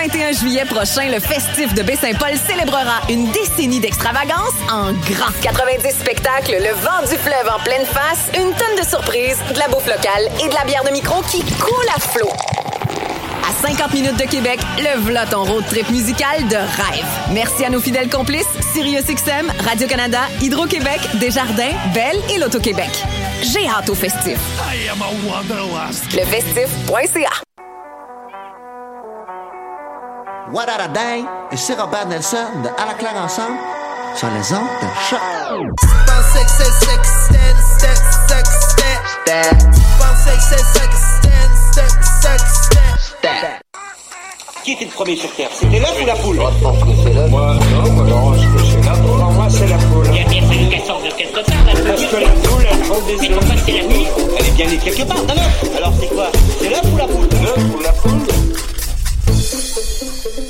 21 juillet prochain, le festif de Baie-Saint-Paul célébrera une décennie d'extravagance en grand. 90 spectacles, le vent du fleuve en pleine face, une tonne de surprises, de la bouffe locale et de la bière de micro qui coule à flot. À 50 minutes de Québec, le v'là ton road trip musical de rêve. Merci à nos fidèles complices, SiriusXM, Radio-Canada, Hydro-Québec, Desjardins, Belle et l'Auto-Québec. J'ai hâte au festif. Le festif.ca What a Day et c'est Robert Nelson de À la claire ensemble sur les ondes de choc. Qui était le premier sur Terre C'était l'œuf ou la poule? Moi, non, moi, non, je que c'est la poule. Pour moi, c'est la poule. Il a bien fallu qu'elle sorte de quelque part, la Parce que la poule, elle prend des Mais pourquoi c'est la nuit Elle est bien née quelque part, d'un œuf. Alors c'est quoi? C'est l'œuf ou la poule? L'œuf ou la poule? thank you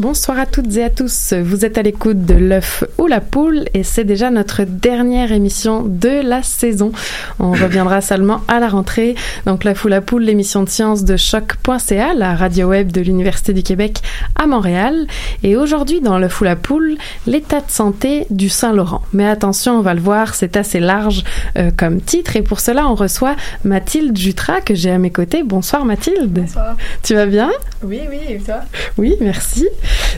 Bonsoir à toutes et à tous. Vous êtes à l'écoute de l'œuf ou la poule et c'est déjà notre dernière émission de la saison. On reviendra seulement à la rentrée. Donc l'œuf ou la poule, l'émission de sciences de choc.ca, la radio web de l'Université du Québec à Montréal. Et aujourd'hui dans l'œuf ou la poule, l'état de santé du Saint-Laurent. Mais attention, on va le voir, c'est assez large euh, comme titre et pour cela on reçoit Mathilde Jutras que j'ai à mes côtés. Bonsoir Mathilde. Bonsoir. Tu vas bien? Oui, oui, et toi? Oui, merci.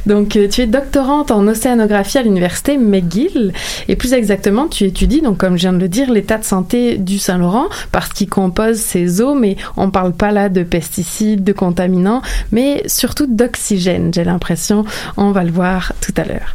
Donc, euh, tu es doctorante en océanographie à l'université McGill et plus exactement, tu étudies, donc comme je viens de le dire, l'état de santé du Saint-Laurent parce qu'il compose ses eaux, mais on parle pas là de pesticides, de contaminants, mais surtout d'oxygène. J'ai l'impression, on va le voir tout à l'heure.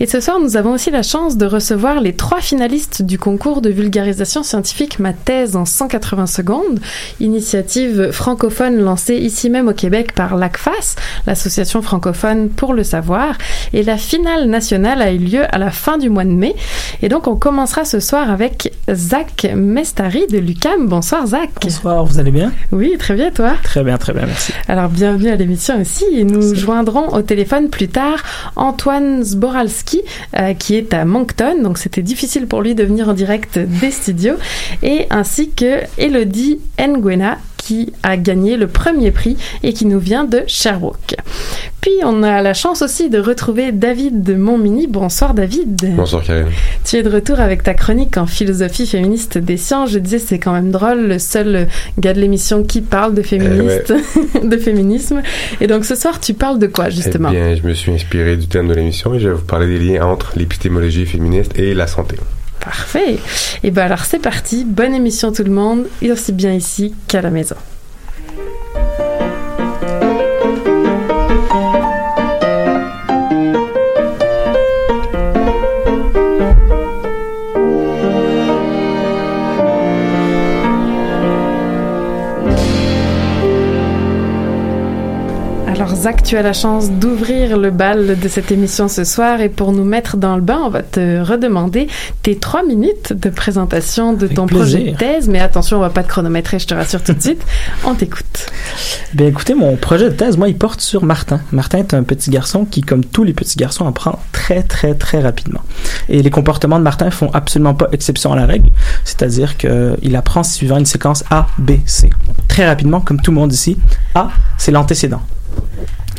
Et ce soir, nous avons aussi la chance de recevoir les trois finalistes du concours de vulgarisation scientifique Ma thèse en 180 secondes, initiative francophone lancée ici même au Québec par l'ACFAS, l'association francophone pour le savoir. Et la finale nationale a eu lieu à la fin du mois de mai. Et donc, on commencera ce soir avec Zach Mestari de l'UCAM. Bonsoir, Zach. Bonsoir, vous allez bien? Oui, très bien, toi? Très bien, très bien, merci. Alors, bienvenue à l'émission aussi. Et nous joindrons au téléphone plus tard Antoine Zboralski, euh, qui est à Moncton. Donc, c'était difficile pour lui de venir en direct des studios. Et ainsi que Elodie Nguena, qui a gagné le premier prix et qui nous vient de Sherbrooke. Puis on a la chance aussi de retrouver David de Montmini. Bonsoir David. Bonsoir Karine. Tu es de retour avec ta chronique en philosophie féministe des sciences. Je disais c'est quand même drôle, le seul gars de l'émission qui parle de féministe, Eh de féminisme. Et donc ce soir tu parles de quoi justement? Eh bien, je me suis inspiré du thème de l'émission et je vais vous parler des liens entre l'épistémologie féministe et la santé. Parfait. Et ben alors c'est parti. Bonne émission tout le monde, et aussi bien ici qu'à la maison. Zach, tu as la chance d'ouvrir le bal de cette émission ce soir et pour nous mettre dans le bain, on va te redemander tes trois minutes de présentation de ton projet de thèse. Mais attention, on va pas te chronométrer, je te rassure tout de suite. On t'écoute. Bien, écoutez, mon projet de thèse, moi, il porte sur Martin. Martin est un petit garçon qui, comme tous les petits garçons, apprend très, très, très rapidement. Et les comportements de Martin font absolument pas exception à la règle. C'est-à-dire qu'il apprend suivant une séquence A, B, C. Très rapidement, comme tout le monde ici, A, c'est l'antécédent.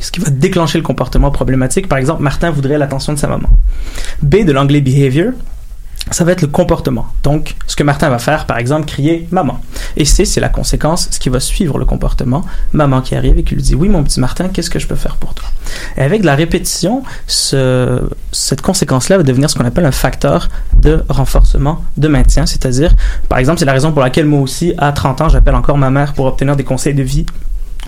Ce qui va déclencher le comportement problématique. Par exemple, Martin voudrait l'attention de sa maman. B de l'anglais behavior, ça va être le comportement. Donc, ce que Martin va faire, par exemple, crier maman. Et C, c'est la conséquence, ce qui va suivre le comportement. Maman qui arrive et qui lui dit oui, mon petit Martin, qu'est-ce que je peux faire pour toi? Et avec la répétition, ce, cette conséquence-là va devenir ce qu'on appelle un facteur de renforcement de maintien. C'est-à-dire, par exemple, c'est la raison pour laquelle moi aussi, à 30 ans, j'appelle encore ma mère pour obtenir des conseils de vie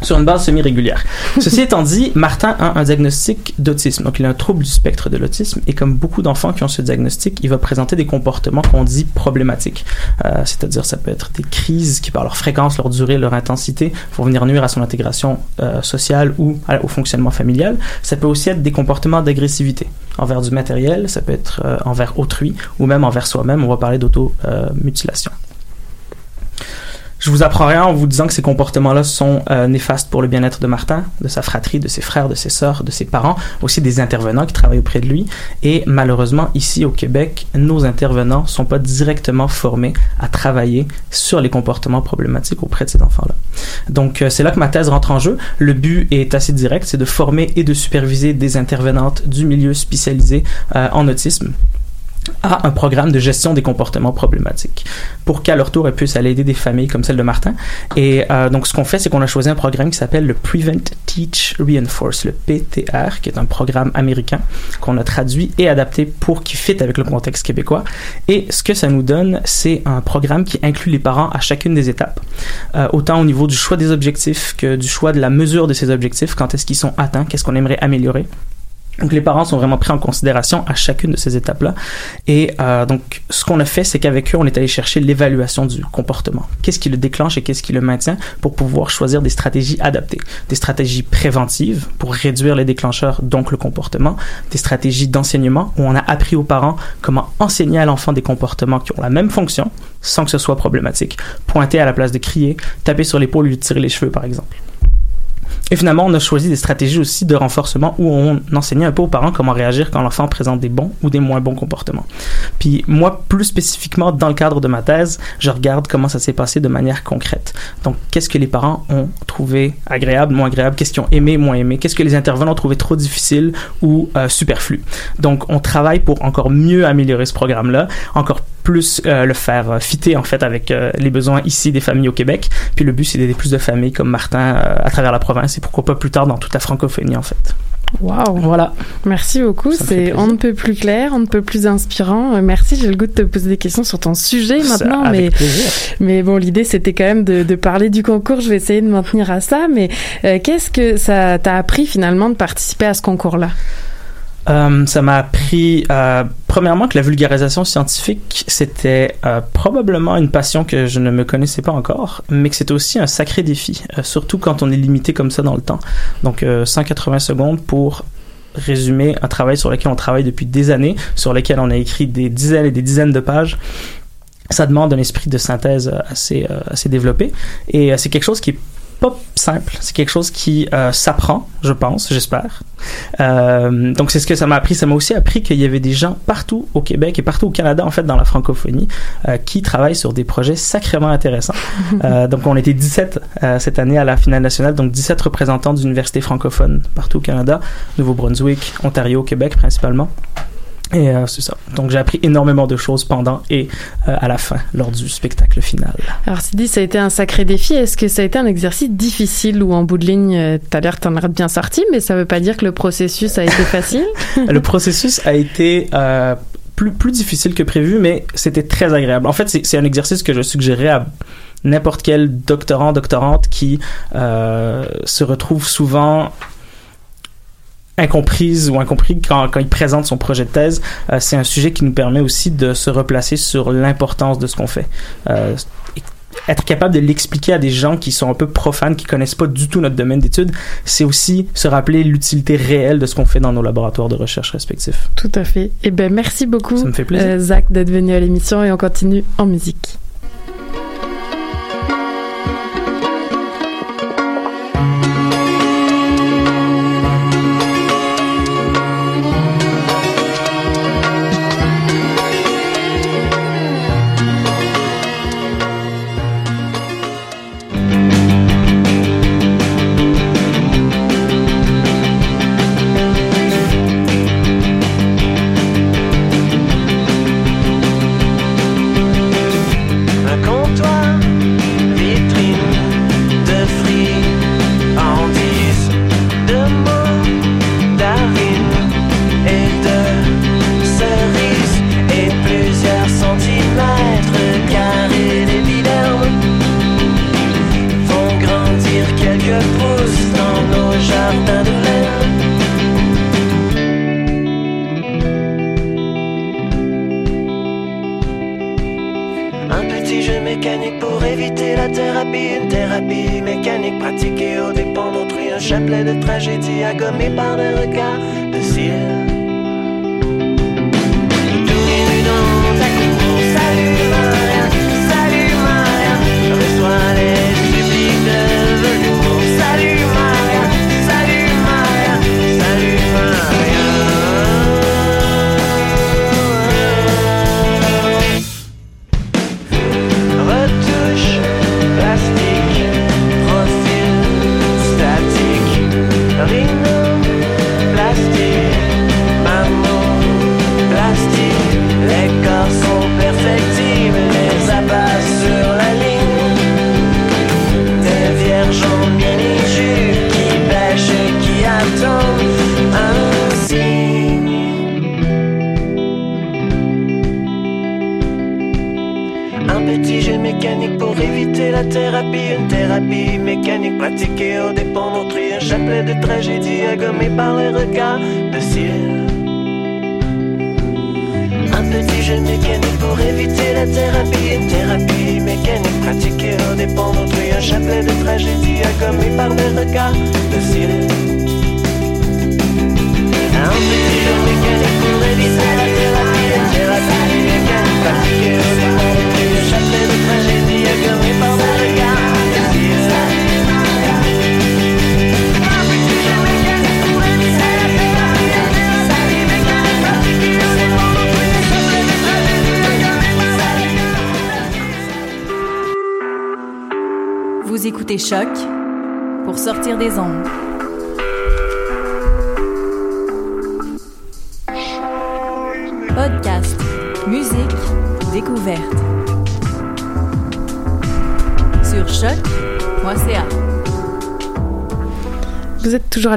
sur une base semi-régulière. Ceci étant dit, Martin a un diagnostic d'autisme. Donc, il a un trouble du spectre de l'autisme. Et comme beaucoup d'enfants qui ont ce diagnostic, il va présenter des comportements qu'on dit problématiques. Euh, C'est-à-dire, ça peut être des crises qui, par leur fréquence, leur durée, leur intensité, vont venir nuire à son intégration euh, sociale ou au fonctionnement familial. Ça peut aussi être des comportements d'agressivité envers du matériel. Ça peut être euh, envers autrui ou même envers soi-même. On va parler d'auto-mutilation. Je vous apprends rien en vous disant que ces comportements-là sont euh, néfastes pour le bien-être de Martin, de sa fratrie, de ses frères, de ses sœurs, de ses parents, aussi des intervenants qui travaillent auprès de lui. Et malheureusement, ici au Québec, nos intervenants sont pas directement formés à travailler sur les comportements problématiques auprès de ces enfants-là. Donc euh, c'est là que ma thèse rentre en jeu. Le but est assez direct, c'est de former et de superviser des intervenantes du milieu spécialisé euh, en autisme à un programme de gestion des comportements problématiques pour qu'à leur tour elles puissent aller aider des familles comme celle de Martin. Et euh, donc ce qu'on fait, c'est qu'on a choisi un programme qui s'appelle le Prevent, Teach, Reinforce, le PTR, qui est un programme américain qu'on a traduit et adapté pour qu'il fitte avec le contexte québécois. Et ce que ça nous donne, c'est un programme qui inclut les parents à chacune des étapes, euh, autant au niveau du choix des objectifs que du choix de la mesure de ces objectifs, quand est-ce qu'ils sont atteints, qu'est-ce qu'on aimerait améliorer donc les parents sont vraiment pris en considération à chacune de ces étapes-là. Et euh, donc ce qu'on a fait, c'est qu'avec eux, on est allé chercher l'évaluation du comportement. Qu'est-ce qui le déclenche et qu'est-ce qui le maintient pour pouvoir choisir des stratégies adaptées. Des stratégies préventives pour réduire les déclencheurs, donc le comportement. Des stratégies d'enseignement où on a appris aux parents comment enseigner à l'enfant des comportements qui ont la même fonction sans que ce soit problématique. Pointer à la place de crier, taper sur l'épaule lui tirer les cheveux par exemple. Et finalement, on a choisi des stratégies aussi de renforcement où on enseignait un peu aux parents comment réagir quand l'enfant présente des bons ou des moins bons comportements. Puis moi, plus spécifiquement, dans le cadre de ma thèse, je regarde comment ça s'est passé de manière concrète. Donc, qu'est-ce que les parents ont trouvé agréable, moins agréable, qu'est-ce qu'ils ont aimé, moins aimé, qu'est-ce que les intervenants ont trouvé trop difficile ou euh, superflu. Donc, on travaille pour encore mieux améliorer ce programme-là, encore plus euh, le faire euh, fitter en fait avec les besoins ici des familles au Québec. Puis le but c'est d'aider plus de familles comme Martin à travers la province et pourquoi pas plus tard dans toute la francophonie en fait. Wow. Voilà. Merci beaucoup. C'est on ne peut plus clair, on ne peut plus inspirant. Merci. J'ai le goût de te poser des questions sur ton sujet maintenant, Ça, mais plaisir. mais bon, l'idée c'était quand même de, de parler du concours. Je vais essayer de m'en tenir à ça. Mais euh, qu'est-ce que ça t'a appris finalement de participer à ce concours-là? Euh, ça m'a appris, euh, premièrement, que la vulgarisation scientifique, c'était euh, probablement une passion que je ne me connaissais pas encore, mais que c'était aussi un sacré défi, surtout quand on est limité comme ça dans le temps. Donc, euh, 180 secondes pour résumer un travail sur lequel on travaille depuis des années, sur lequel on a écrit des dizaines et des dizaines de pages. Ça demande un esprit de synthèse assez, assez développé. Et c'est quelque chose qui est pas simple. C'est quelque chose qui euh, s'apprend, je pense, j'espère. Euh, donc c'est ce que ça m'a appris. Ça m'a aussi appris qu'il y avait des gens partout au Québec et partout au Canada, en fait, dans la francophonie, euh, qui travaillent sur des projets sacrément intéressants. Donc on était 17 euh, cette année à la finale nationale, donc 17 représentants d'universités francophones partout au Canada, Nouveau-Brunswick, Ontario, Québec principalement. Et euh, c'est ça. Donc j'ai appris énormément de choses pendant et euh, à la fin, lors du spectacle final. Alors, Sidi, ça a été un sacré défi. Est-ce que ça a été un exercice difficile ou en bout de ligne, euh, t'as l'air t'en as bien sorti, mais ça veut pas dire que le processus a été facile? Le processus a été euh, plus, plus difficile que prévu, mais c'était très agréable. En fait, c'est c'est un exercice que je suggérerais à n'importe quel doctorant, doctorante qui euh, se retrouve souvent incomprise ou incompris quand, quand il présente son projet de thèse. Euh, c'est un sujet qui nous permet aussi de se replacer sur l'importance de ce qu'on fait. Euh, être capable de l'expliquer à des gens qui sont un peu profanes, qui connaissent pas du tout notre domaine d'études, c'est aussi se rappeler l'utilité réelle de ce qu'on fait dans nos laboratoires de recherche respectifs. Tout à fait. Eh ben, merci beaucoup, Ça me fait plaisir. euh, Zach, d'être venu à l'émission et on continue en musique.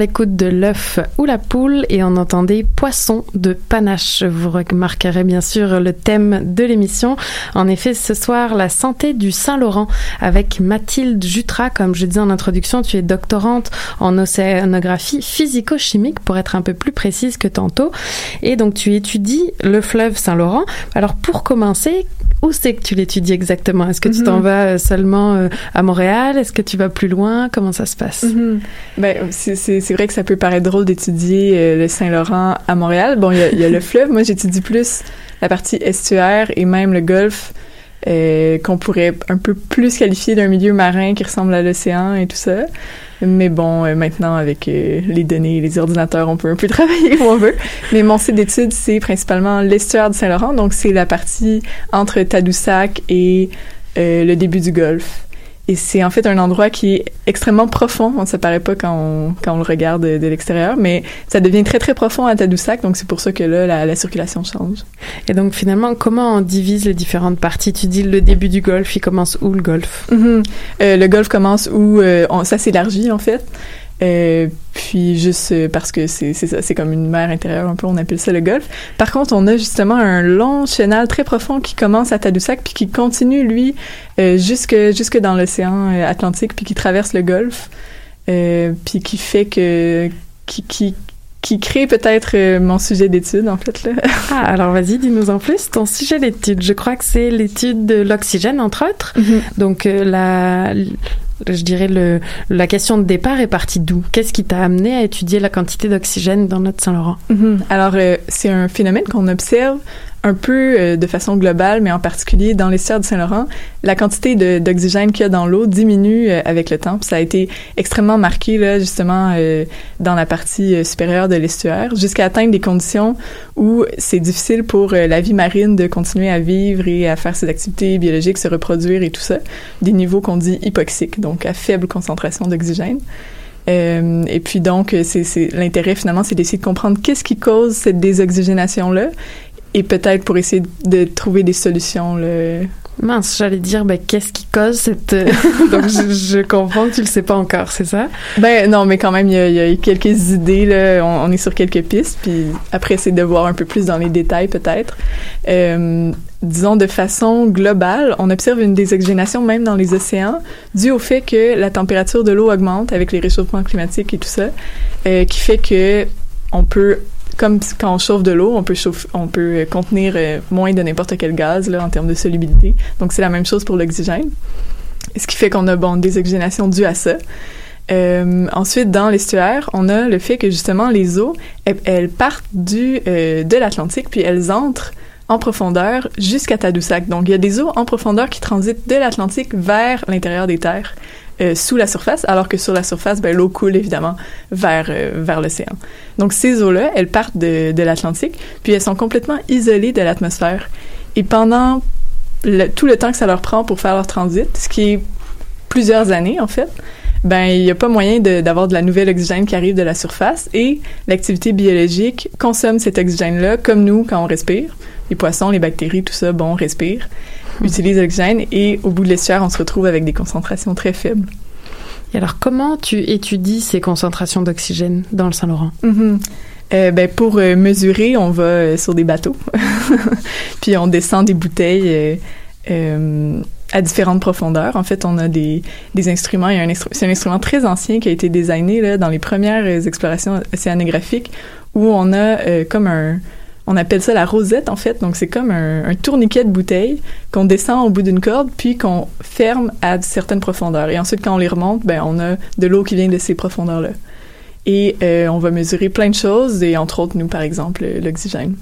L'écoute de l'œuf ou la poule et on entendait poisson de panache. Vous remarquerez bien sûr le thème de l'émission. En effet, ce soir, la santé du Saint-Laurent avec Mathilde Jutra. Comme je disais en introduction, tu es doctorante en océanographie physico-chimique pour être un peu plus précise que tantôt. Et donc tu étudies le fleuve Saint-Laurent. Alors pour commencer, où c'est que tu l'étudies exactement? Est-ce que tu t'en Mhm. vas seulement euh, à Montréal? Est-ce que tu vas plus loin? Comment ça se passe? Mhm. Ben, c'est, vrai que ça peut paraître drôle d'étudier euh, le Saint-Laurent à Montréal. Bon, il y a, il y a le fleuve. Moi, j'étudie plus la partie estuaire et même le golfe, euh, qu'on pourrait un peu plus qualifier d'un milieu marin qui ressemble à l'océan et tout ça. Mais bon, euh, maintenant, avec euh, les données et les ordinateurs, on peut un peu travailler où on veut. Mais mon site d'études, c'est principalement l'estuaire du Saint-Laurent. Donc, c'est la partie entre Tadoussac et euh, le début du golfe. Et c'est en fait un endroit qui est extrêmement profond. Bon, ça paraît pas quand on, quand on le regarde de, de l'extérieur, mais ça devient très très profond à Tadoussac, donc c'est pour ça que là, la, la circulation change. Et donc finalement, comment on divise les différentes parties? Tu dis le début du golf, il commence où le golf? Mhm. Euh, le golfe commence où euh, on- ça s'élargit en fait. Euh, puis juste euh, parce que c'est c'est ça, c'est comme une mer intérieure un peu, on appelle ça le golfe. Par contre, on a justement un long chenal très profond qui commence à Tadoussac puis qui continue lui euh, jusque jusque dans l'océan Atlantique puis qui traverse le golfe. Euh, puis qui fait que qui, qui qui crée peut-être euh, mon sujet d'étude, en fait. Là. Ah, alors vas-y, dis-nous en plus ton sujet d'étude. Je crois que c'est l'étude de l'oxygène, entre autres. Donc, euh, la, je dirais la question de départ est partie d'où? Qu'est-ce qui t'a amené à étudier la quantité d'oxygène dans notre Saint-Laurent? Mhm. Alors, euh, c'est un phénomène qu'on observe un peu euh, de façon globale, mais en particulier dans l'estuaire du Saint-Laurent. La quantité d'oxygène qu'il y a dans l'eau diminue euh, avec le temps. Puis ça a été extrêmement marqué, là, justement, euh, dans la partie euh, supérieure de l'estuaire, jusqu'à atteindre des conditions où c'est difficile pour euh, la vie marine de continuer à vivre et à faire ses activités biologiques, se reproduire et tout ça. Des niveaux qu'on dit hypoxiques, donc à faible concentration d'oxygène. Euh, et puis donc, c'est- l'intérêt finalement, c'est d'essayer de comprendre qu'est-ce qui cause cette désoxygénation-là, et peut-être pour essayer de trouver des solutions. Là. Mince, j'allais dire, ben, qu'est-ce qui cause cette... euh, Donc, je, je comprends que tu le sais pas encore, c'est ça? Ben non, mais quand même, il y a, il y a quelques idées, là. On, on est sur quelques pistes, puis après, c'est de voir un peu plus dans les détails, peut-être. Euh, disons, de façon globale, on observe une désoxygénation même dans les océans, due au fait que la température de l'eau augmente avec les réchauffements climatiques et tout ça, euh, qui fait que on peut comme quand on chauffe de l'eau, on peut euh, contenir euh, moins de n'importe quel gaz en termes de solubilité. Donc c'est la même chose pour l'oxygène. Ce qui fait qu'on a bon des oxygénations dues à ça. Euh, ensuite, dans l'estuaire, on a le fait que justement les eaux, elles, partent du de l'Atlantique puis elles entrent en profondeur jusqu'à Tadoussac. Donc il y a des eaux en profondeur qui transitent de l'Atlantique vers l'intérieur des terres. Euh, sous la surface, alors que sur la surface, ben, l'eau coule évidemment vers, euh, vers l'océan. Donc ces eaux-là, elles partent de, de l'Atlantique, puis elles sont complètement isolées de l'atmosphère. Et pendant tout le temps que ça leur prend pour faire leur transit, ce qui est plusieurs années en fait, ben il n'y a pas moyen de- d'avoir de, la nouvelle oxygène qui arrive de la surface et l'activité biologique consomme cet oxygène-là comme nous quand on respire. Les poissons, les bactéries, tout ça, bon, on respire, utilise l'oxygène et au bout de l'estuaire, on se retrouve avec des concentrations très faibles. Et alors, comment tu étudies ces concentrations d'oxygène dans le Saint-Laurent? Mhm. Euh, ben, pour euh, mesurer, on va euh, sur des bateaux, puis on descend des bouteilles à différentes profondeurs. En fait, on a des, des instruments. Il y a un c'est un instrument très ancien qui a été designé là, dans les premières euh, explorations océanographiques où on a euh, comme un... On appelle ça la rosette, en fait. Donc, c'est comme un, un tourniquet de bouteille qu'on descend au bout d'une corde, puis qu'on ferme à certaines profondeurs. Et ensuite, quand on les remonte, ben, on a de l'eau qui vient de ces profondeurs-là. Et euh, on va mesurer plein de choses, et entre autres, nous, par exemple, l'oxygène.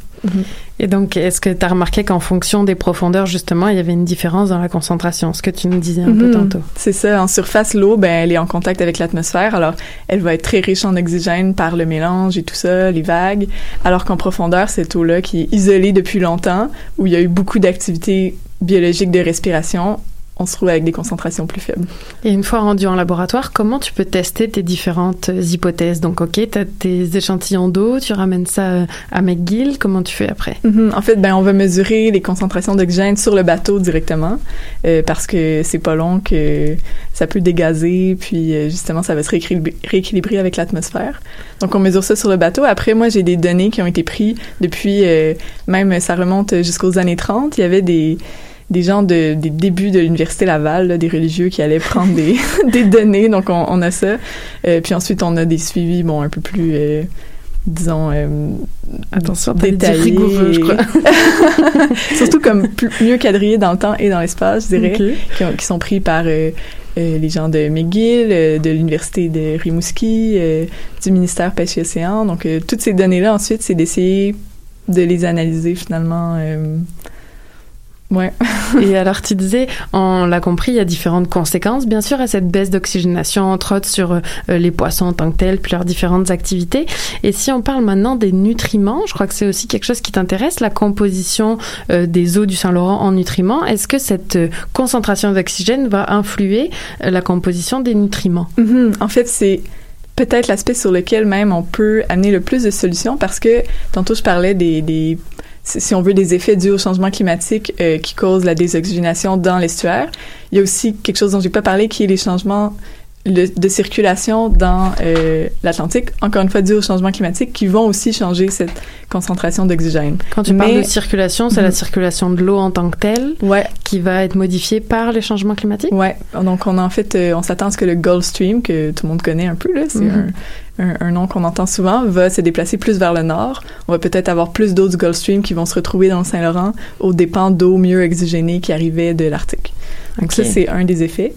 Et donc, est-ce que tu as remarqué qu'en fonction des profondeurs, justement, il y avait une différence dans la concentration, ce que tu nous disais un peu Mhm. tantôt? C'est ça. En surface, l'eau, ben, elle est en contact avec l'atmosphère. Alors, elle va être très riche en oxygène par le mélange et tout ça, les vagues. Alors qu'en profondeur, cette eau-là, qui est isolée depuis longtemps, où il y a eu beaucoup d'activités biologiques de respiration, on se trouve avec des concentrations plus faibles. Et une fois rendu en laboratoire, comment tu peux tester tes différentes euh, hypothèses? Donc, OK, tu as tes échantillons d'eau, tu ramènes ça euh, à McGill, comment tu fais après? Mhm. En fait, ben, on va mesurer les concentrations d'oxygène sur le bateau directement, euh, parce que c'est pas long que ça peut dégazer, puis justement, ça va se rééquilibrer, rééquilibrer avec l'atmosphère. Donc, on mesure ça sur le bateau. Après, moi, j'ai des données qui ont été prises depuis, euh, même ça remonte jusqu'aux années 30. Il y avait des des gens de, des débuts de l'université Laval, là, des religieux qui allaient prendre des, des données, donc on, on a ça. Euh, puis ensuite, on a des suivis, bon, un peu plus, euh, disons, euh, Attention, détaillés. rigoureux, je crois. Surtout comme plus- mieux quadrillés dans le temps et dans l'espace, je dirais, qui, ont- qui sont pris par euh, euh, les gens de McGill, euh, de l'université de Rimouski, euh, du ministère Pêche et Océan. Donc, euh, toutes ces données-là, ensuite, c'est d'essayer de les analyser finalement. euh, Ouais. Et alors, tu disais, on l'a compris, il y a différentes conséquences, bien sûr, à cette baisse d'oxygénation, entre autres sur euh, les poissons en tant que tels, puis leurs différentes activités. Et si on parle maintenant des nutriments, je crois que c'est aussi quelque chose qui t'intéresse, la composition euh, des eaux du Saint-Laurent en nutriments. Est-ce que cette euh, concentration d'oxygène va influer la composition des nutriments? Mhm. En fait, c'est peut-être l'aspect sur lequel même on peut amener le plus de solutions parce que tantôt je parlais des, des si on veut des effets dus au changement climatique euh, qui causent la désoxygénation dans l'estuaire. Il y a aussi quelque chose dont j'ai pas parlé qui est les changements le- de circulation dans euh, l'Atlantique, encore une fois dû au changement climatique, qui vont aussi changer cette concentration d'oxygène. Quand tu parles Mais- de circulation, c'est la Mhm. circulation de l'eau en tant que telle Ouais. qui va être modifiée par les changements climatiques? Ouais, donc on a en fait, euh, on s'attend à ce que le Gulf Stream, que tout le monde connaît un peu, là, c'est Mhm. un, un- un nom qu'on entend souvent, va se déplacer plus vers le nord. On va peut-être avoir plus d'eau du Gulf Stream qui vont se retrouver dans le Saint-Laurent aux dépens d'eau mieux oxygénée qui arrivait de l'Arctique. Donc ça, c'est un des effets,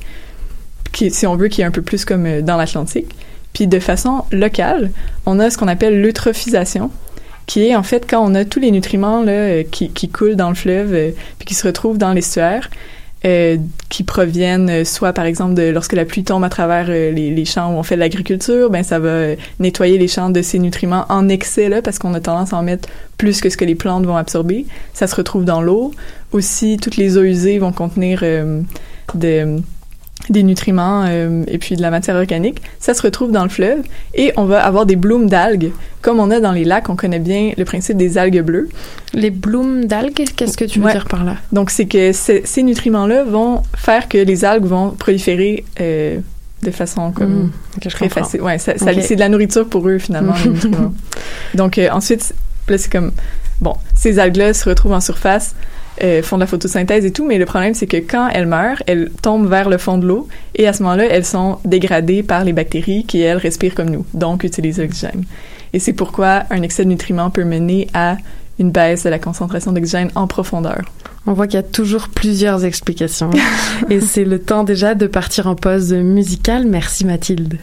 qui, si on veut, qui est un peu plus comme euh, dans l'Atlantique. Puis de façon locale, on a ce qu'on appelle l'eutrophisation, qui est en fait quand on a tous les nutriments là, euh, qui, qui coulent dans le fleuve euh, puis qui se retrouvent dans l'estuaire, euh, qui proviennent soit par exemple de lorsque la pluie tombe à travers les, les champs où on fait de l'agriculture, ben ça va nettoyer les champs de ces nutriments en excès là parce qu'on a tendance à en mettre plus que ce que les plantes vont absorber. Ça se retrouve dans l'eau. Aussi, toutes les eaux usées vont contenir de des nutriments euh, et puis de la matière organique, ça se retrouve dans le fleuve et on va avoir des blooms d'algues comme on a dans les lacs, on connaît bien le principe des algues bleues. Les blooms d'algues, qu'est-ce que tu veux Ouais. dire par là? Donc c'est que ces nutriments-là vont faire que les algues vont proliférer euh, de façon comme Mm, ok, je très facile. Ouais, ça, c'est de la nourriture pour eux finalement les nutriments. Donc euh, ensuite, là c'est comme bon, ces algues-là se retrouvent en surface, euh, font de la photosynthèse et tout, mais le problème c'est que quand elles meurent, elles tombent vers le fond de l'eau et à ce moment-là, elles sont dégradées par les bactéries qui elles respirent comme nous, donc utilisent l'oxygène. Et c'est pourquoi un excès de nutriments peut mener à une baisse de la concentration d'oxygène en profondeur. On voit qu'il y a toujours plusieurs explications. Et c'est le temps déjà de partir en pause musicale. Merci Mathilde.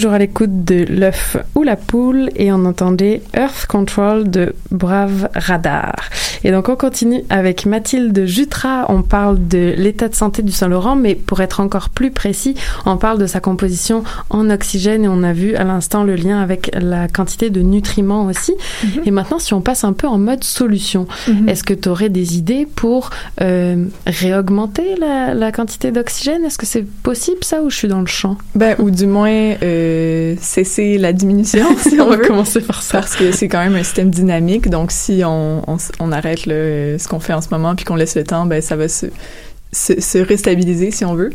Toujours à l'écoute de l'œuf ou la poule et on entendait Earth Control de Brave Radar. Et donc on continue avec Mathilde Jutra. On parle de l'état de santé du Saint-Laurent, mais pour être encore plus précis, on parle de sa composition en oxygène et on a vu à l'instant le lien avec la quantité de nutriments aussi. Et maintenant, si on passe un peu en mode solution, est-ce que tu aurais des idées pour euh, réaugmenter la, la quantité d'oxygène? Est-ce que c'est possible ça ou je suis dans le champ? Ben, ou du moins euh, cesser la diminution, si On on, va veut. commencer par ça. Parce que c'est quand même un système dynamique, donc si on, on, s- on arrête euh, ce qu'on fait en ce moment puis qu'on laisse le temps, ben ça va se, se, se restabiliser si on veut.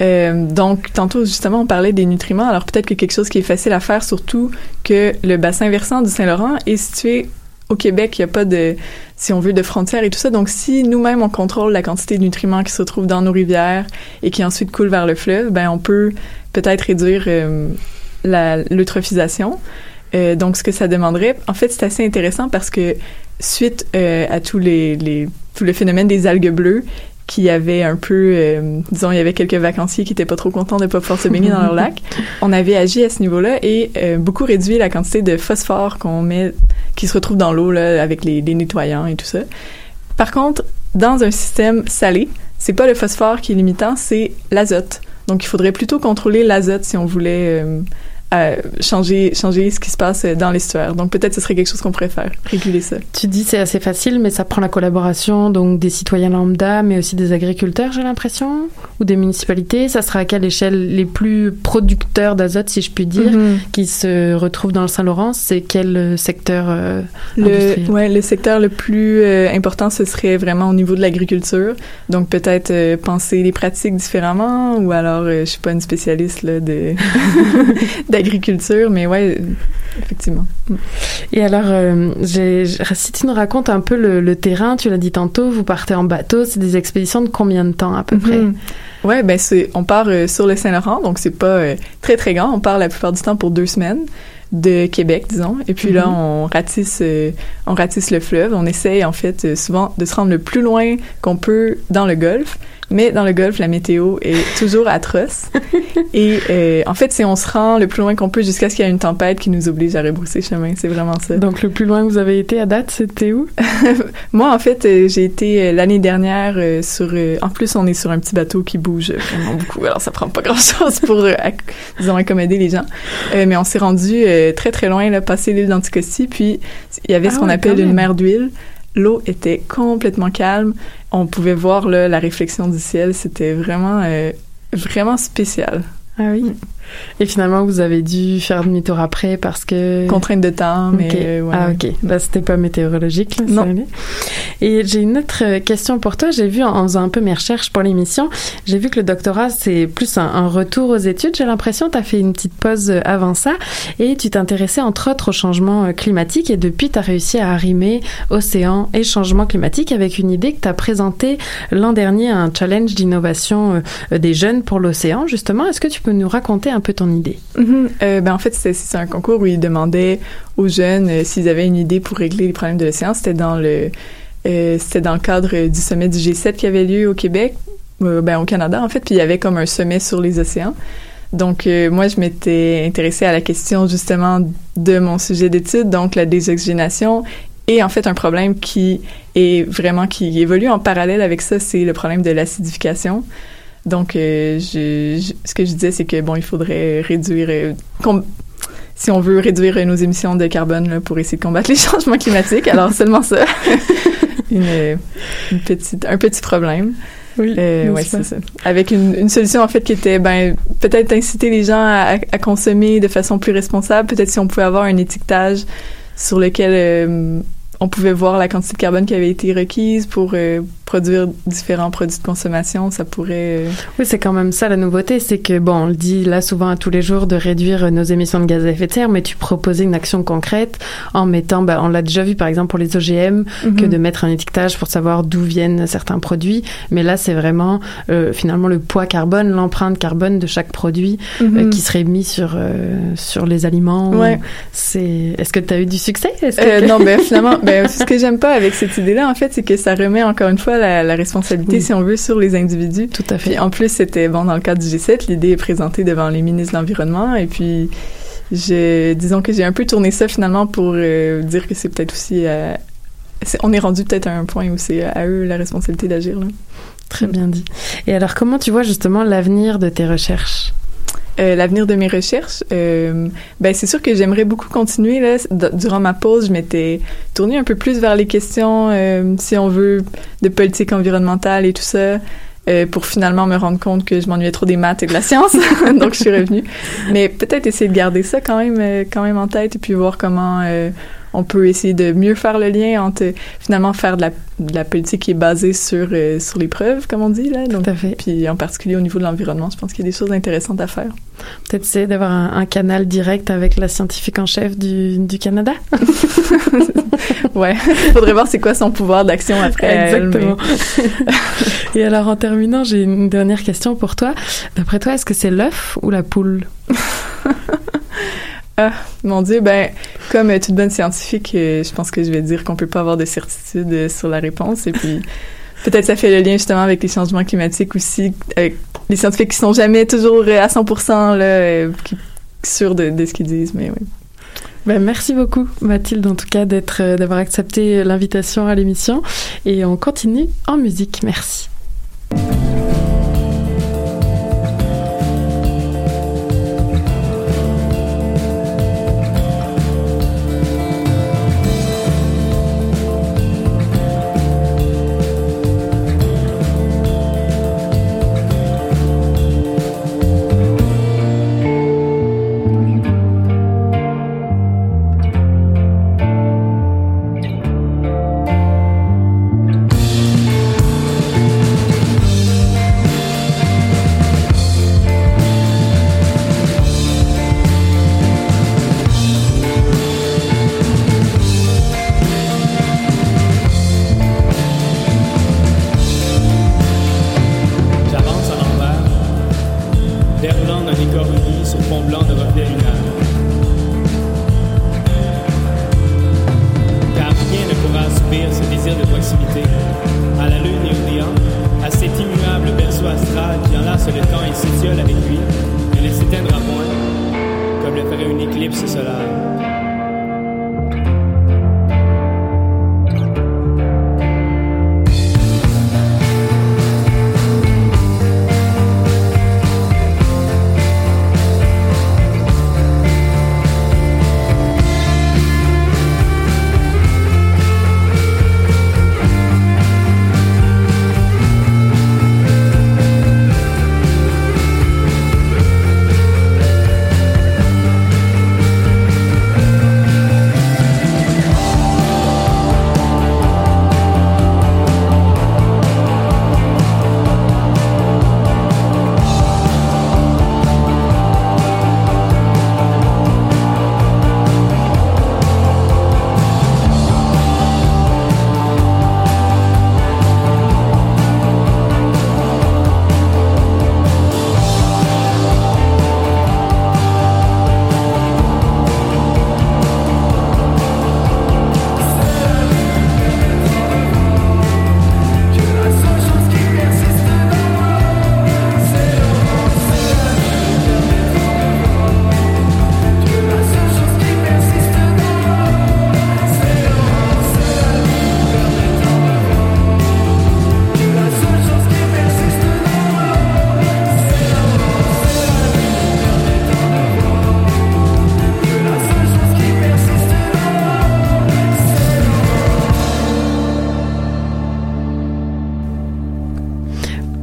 Euh, donc, tantôt, justement, on parlait des nutriments. Alors, peut-être que quelque chose qui est facile à faire, surtout que le bassin versant du Saint-Laurent est situé au Québec. Il n'y a pas de, si on veut, de frontières et tout ça. Donc, si nous-mêmes, on contrôle la quantité de nutriments qui se retrouvent dans nos rivières et qui ensuite coulent vers le fleuve, ben, on peut peut-être réduire euh, l'eutrophisation. Donc, ce que ça demanderait, en fait, c'est assez intéressant parce que suite euh, à tous les, les tout le phénomène des algues bleues qu'il y avait un peu, euh, disons, il y avait quelques vacanciers qui étaient pas trop contents de pas pouvoir se baigner dans leur lac. On avait agi à ce niveau-là et euh, beaucoup réduit la quantité de phosphore qu'on met, qui se retrouve dans l'eau là avec les, les nettoyants et tout ça. Par contre, dans un système salé, c'est pas le phosphore qui est limitant, c'est l'azote. Donc, il faudrait plutôt contrôler l'azote si on voulait changer, changer ce qui se passe dans l'estuaire. Donc, peut-être ce serait quelque chose qu'on pourrait faire, réguler ça. Tu dis c'est assez facile, mais ça prend la collaboration donc des citoyens lambda, mais aussi des agriculteurs, j'ai l'impression, ou des municipalités. Ça sera à quelle échelle? Les plus producteurs d'azote, si je puis dire, Mhm. qui se retrouvent dans le Saint-Laurent C'est quel euh, secteur euh, Le, ouais, le secteur le plus euh, important, ce serait vraiment au niveau de l'agriculture. Donc, peut-être euh, penser les pratiques différemment, ou alors, je suis pas une spécialiste là, de d'agriculture, mais ouais, effectivement. Et alors, euh, j'ai- si tu nous racontes un peu le, le terrain, tu l'as dit tantôt, vous partez en bateau, c'est des expéditions de combien de temps à peu près? Mhm. Ouais, ben c'est, on part euh, sur le Saint-Laurent, donc c'est pas euh, très très grand. On part la plupart du temps pour deux semaines de Québec, disons. Et puis là, Mhm. on ratisse, euh, on ratisse le fleuve. On essaye en fait euh, souvent de se rendre le plus loin qu'on peut dans le Golfe. Mais dans le Golfe, la météo est toujours atroce. Et euh, en fait, c'est on se rend le plus loin qu'on peut jusqu'à ce qu'il y ait une tempête qui nous oblige à rebrousser chemin. C'est vraiment ça. Donc, le plus loin que vous avez été à date, c'était où? Moi, en fait, euh, j'ai été euh, l'année dernière sur. en plus, on est sur un petit bateau qui bouge vraiment beaucoup, alors ça prend pas grand-chose pour, disons, accommoder les gens. Euh, mais on s'est rendu très très loin, là, passer l'île d'Anticosti, puis il y avait Ah ce qu'on ouais, appelle une mer d'huile. L'eau était complètement calme. On pouvait voir là, la réflexion du ciel. C'était vraiment euh, vraiment spécial. Ah oui. Et finalement, vous avez dû faire demi-tour après parce que... Contrainte de temps, mais Ok. euh, ouais. Ah ok, bah, c'était pas météorologique. Là, Non. Et j'ai une autre question pour toi. J'ai vu en, faisant un peu mes recherches pour l'émission, j'ai vu que le doctorat c'est plus un, un retour aux études. J'ai l'impression tu as fait une petite pause euh, avant ça et tu t'intéressais entre autres au changement euh, climatique et depuis tu as réussi à arrimer océan et changement climatique avec une idée que tu as présentée l'an dernier à un challenge d'innovation des jeunes pour l'océan justement. Est-ce que tu peux nous raconter un peu ton idée Mhm. Euh, ben en fait, c'est un concours où ils demandaient aux jeunes euh, s'ils avaient une idée pour régler les problèmes de l'océan. C'était dans le euh, c'était dans le cadre du sommet du G7 qui avait lieu au Québec, ben au Canada en fait, puis il y avait comme un sommet sur les océans. Donc moi je m'étais intéressée à la question justement de mon sujet d'étude, donc la désoxygénation et en fait un problème qui est vraiment qui évolue en parallèle avec ça, c'est le problème de l'acidification. Donc, euh, je, je- ce que je disais, c'est que bon, il faudrait réduire, euh, si on veut réduire nos émissions de carbone là, pour essayer de combattre les changements climatiques. Alors seulement ça, une, une petite, un petit problème. Oui, Euh, ouais, c'est ça. Avec une, une solution en fait qui était, ben, peut-être inciter les gens à, à consommer de façon plus responsable. Peut-être si on pouvait avoir un étiquetage sur lequel euh, on pouvait voir la quantité de carbone qui avait été requise pour euh, produire différents produits de consommation, ça pourrait. euh, Oui, c'est quand même ça la nouveauté, c'est que bon, on le dit là souvent à tous les jours de réduire nos émissions de gaz à effet de serre, mais tu proposais une action concrète en mettant, bah, on l'a déjà vu par exemple pour les OGM, Mhm. que de mettre un étiquetage pour savoir d'où viennent certains produits, mais là c'est vraiment euh, finalement le poids carbone, l'empreinte carbone de chaque produit euh, Mhm. qui serait mis sur euh, sur les aliments. Ouais. C'est, est-ce que tu as eu du succès? Est-ce que- Euh, non, ben finalement, ben, ce que j'aime pas avec cette idée-là, en fait, c'est que ça remet encore une fois la, la responsabilité, Oui. si on veut, sur les individus. Tout à fait. Puis en plus, c'était bon dans le cadre du G7, l'idée est présentée devant les ministres de l'environnement, et puis je, disons que j'ai un peu tourné ça finalement pour euh, dire que c'est peut-être aussi, euh, on est rendu peut-être à un point où c'est à eux la responsabilité d'agir. Très bien dit. Et alors comment tu vois justement l'avenir de tes recherches? Euh, l'avenir de mes recherches, euh, ben c'est sûr que j'aimerais beaucoup continuer là. D- durant ma pause, je m'étais tournée un peu plus vers les questions, euh, si on veut, de politique environnementale et tout ça. euh, pour finalement me rendre compte que je m'ennuyais trop des maths et de la science, donc je suis revenue. Mais peut-être essayer de garder ça quand même, euh, quand même en tête et puis voir comment euh, on peut essayer de mieux faire le lien entre finalement faire de la, de la politique qui est basée sur euh, sur les preuves, comme on dit là. Donc, Tout à fait. Puis en particulier au niveau de l'environnement, je pense qu'il y a des choses intéressantes à faire. Peut-être essayer d'avoir un, un canal direct avec la scientifique en chef du, du Canada Ouais, faudrait voir c'est quoi son pouvoir d'action après. elle, Exactement. Et alors, en terminant, j'ai une dernière question pour toi. D'après toi, est-ce que c'est l'œuf ou la poule? Ah, mon Dieu, ben, comme euh, toute bonne scientifique, euh, je pense que je vais dire qu'on peut pas avoir de certitude euh, sur la réponse. Et puis, Peut-être ça fait le lien justement avec les changements climatiques aussi, les scientifiques qui sont jamais toujours à 100% là, qui, sûrs de, de ce qu'ils disent, mais oui. Ben, merci beaucoup Mathilde en tout cas d'être d'avoir accepté l'invitation à l'émission et on continue en musique. Merci.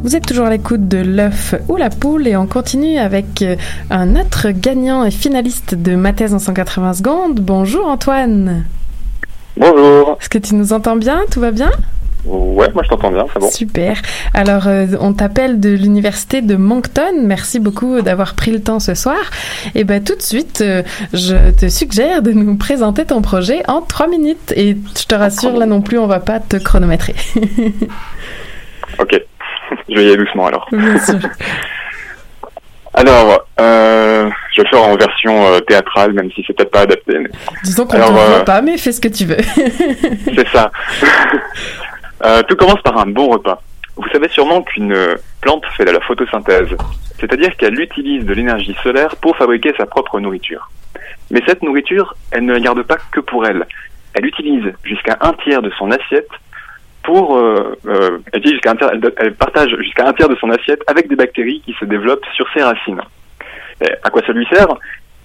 Vous êtes toujours à l'écoute de l'œuf ou la poule et on continue avec euh, un autre gagnant et finaliste de ma thèse en 180 secondes. Bonjour Antoine. Bonjour. Est-ce que tu nous entends bien? Tout va bien? Ouais, moi je t'entends bien, c'est bon. Super. Alors, euh, on t'appelle de l'université de Moncton. Merci beaucoup d'avoir pris le temps ce soir. Et ben tout de suite, euh, je te suggère de nous présenter ton projet en trois minutes. Et je te rassure, là non plus, on va pas te chronométrer. Ok, je vais y aller doucement alors. Bien sûr. Alors, euh, je vais le faire en version euh, théâtrale, même si c'est peut-être pas adapté. mais- Disons qu'on ne te euh, voit pas, mais fais ce que tu veux. C'est ça. Tout commence par un bon repas. Vous savez sûrement qu'une plante fait de la photosynthèse, c'est-à-dire qu'elle utilise de l'énergie solaire pour fabriquer sa propre nourriture. Mais cette nourriture, elle ne la garde pas que pour elle. Elle utilise jusqu'à un tiers de son assiette pour, euh, euh, elle, elle, partage jusqu'à un tiers de son assiette avec des bactéries qui se développent sur ses racines. À quoi ça lui sert?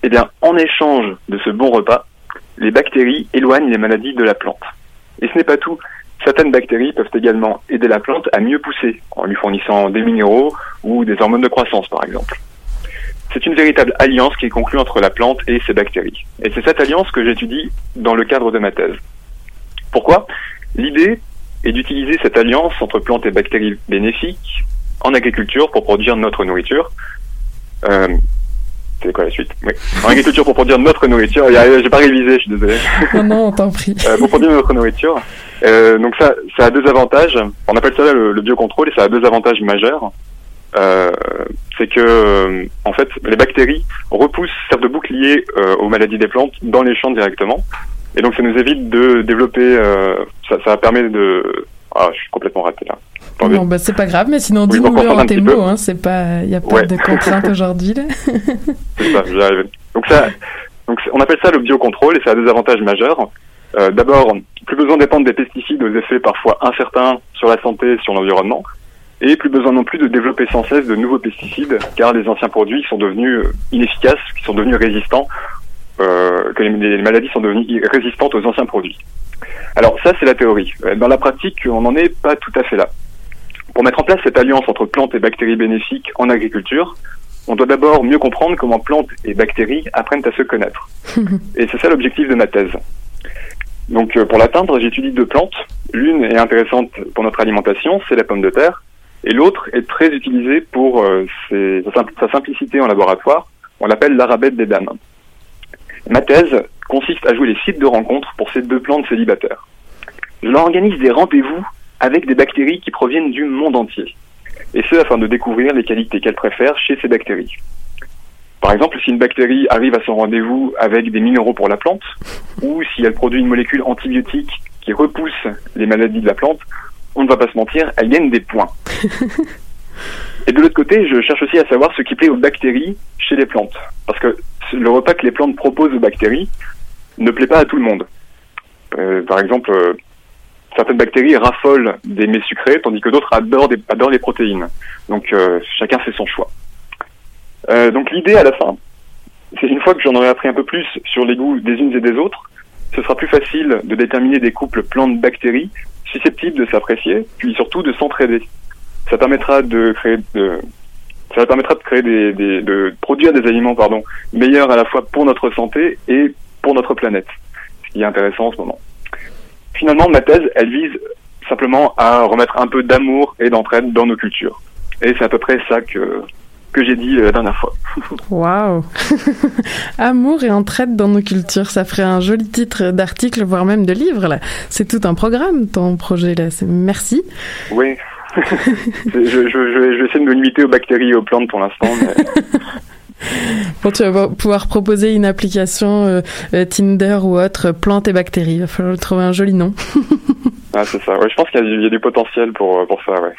Eh bien, en échange de ce bon repas, les bactéries éloignent les maladies de la plante. Et ce n'est pas tout. Certaines bactéries peuvent également aider la plante à mieux pousser, en lui fournissant des minéraux ou des hormones de croissance, par exemple. C'est une véritable alliance qui est conclue entre la plante et ses bactéries. Et c'est cette alliance que j'étudie dans le cadre de ma thèse. Pourquoi? L'idée est d'utiliser cette alliance entre plantes et bactéries bénéfiques en agriculture pour produire notre nourriture. Euh, c'est quoi la suite? Oui. En agriculture pour produire notre nourriture. J'ai pas révisé, je suis désolé. non, non, on t'en prie. Euh, pour produire notre nourriture. Euh, donc ça, ça a deux avantages. On appelle ça le, le biocontrôle et ça a deux avantages majeurs. Euh, c'est que en fait les bactéries repoussent servent de bouclier aux maladies des plantes dans les champs directement et donc ça nous évite de développer euh, ça, ça permet de Ah, je suis complètement raté là. Non, bah, c'est pas grave, mais sinon, Oui, dis-nous en tes mots, hein, c'est pas, y a pas Ouais. de contrainte aujourd'hui, là. C'est ça, j'y arrive. Donc ça, donc on appelle ça le biocontrôle et ça a deux avantages majeurs. Euh, D'abord, plus besoin de dépendre des pesticides aux effets parfois incertains sur la santé et sur l'environnement. Et plus besoin non plus de développer sans cesse de nouveaux pesticides, car les anciens produits sont devenus euh, inefficaces, qui sont devenus résistants, euh, que les, maladies sont devenues résistantes aux anciens produits. Alors ça, c'est la théorie. Euh, Dans la pratique, on n'en est pas tout à fait là. Pour mettre en place cette alliance entre plantes et bactéries bénéfiques en agriculture, on doit d'abord mieux comprendre comment plantes et bactéries apprennent à se connaître. Et c'est ça l'objectif de ma thèse. Donc euh, pour l'atteindre, j'étudie deux plantes. L'une est intéressante pour notre alimentation, c'est la pomme de terre, et l'autre est très utilisée pour euh, ses- sa simplicité en laboratoire. On l'appelle l'arabette des dames. Ma thèse consiste à jouer les sites de rencontre pour ces deux plantes célibataires. Je leur organise des rendez-vous avec des bactéries qui proviennent du monde entier, et ce afin de découvrir les qualités qu'elles préfèrent chez ces bactéries. Par exemple, si une bactérie arrive à son rendez-vous avec des minéraux pour la plante, ou si elle produit une molécule antibiotique qui repousse les maladies de la plante, on ne va pas se mentir, elle gagne des points. Et de l'autre côté, je cherche aussi à savoir ce qui plaît aux bactéries chez les plantes. Parce que le repas que les plantes proposent aux bactéries ne plaît pas à tout le monde. Euh, par exemple, euh, certaines bactéries raffolent des mets sucrés, tandis que d'autres adorent, des- adorent les protéines. Donc euh, chacun fait son choix. Donc l'idée à la fin, c'est une fois que j'en aurai appris un peu plus sur les goûts des unes et des autres, ce sera plus facile de déterminer des couples plantes-bactéries susceptibles de s'apprécier, puis surtout de s'entraider. Ça permettra de créer de, ça permettra de créer des, des- de produire des aliments pardon meilleurs à la fois pour notre santé et pour notre planète. Ce qui est intéressant en ce moment. Finalement, ma thèse, elle vise simplement à remettre un peu d'amour et d'entraide dans nos cultures. Et c'est à peu près ça que que j'ai dit euh, la dernière fois. Waouh Amour et entraide dans nos cultures, ça ferait un joli titre d'article, voire même de livre, là. C'est tout un programme, ton projet, là. Merci. Oui. Je, je, je, vais essayer de me limiter aux bactéries et aux plantes pour l'instant. mais- Bon, tu vas pouvoir proposer une application euh, euh, Tinder ou autre, euh, plantes et bactéries. Il va falloir trouver un joli nom. Ah, c'est ça. Ouais, je pense qu'il y, a du- il y a du potentiel pour, pour ça, ouais.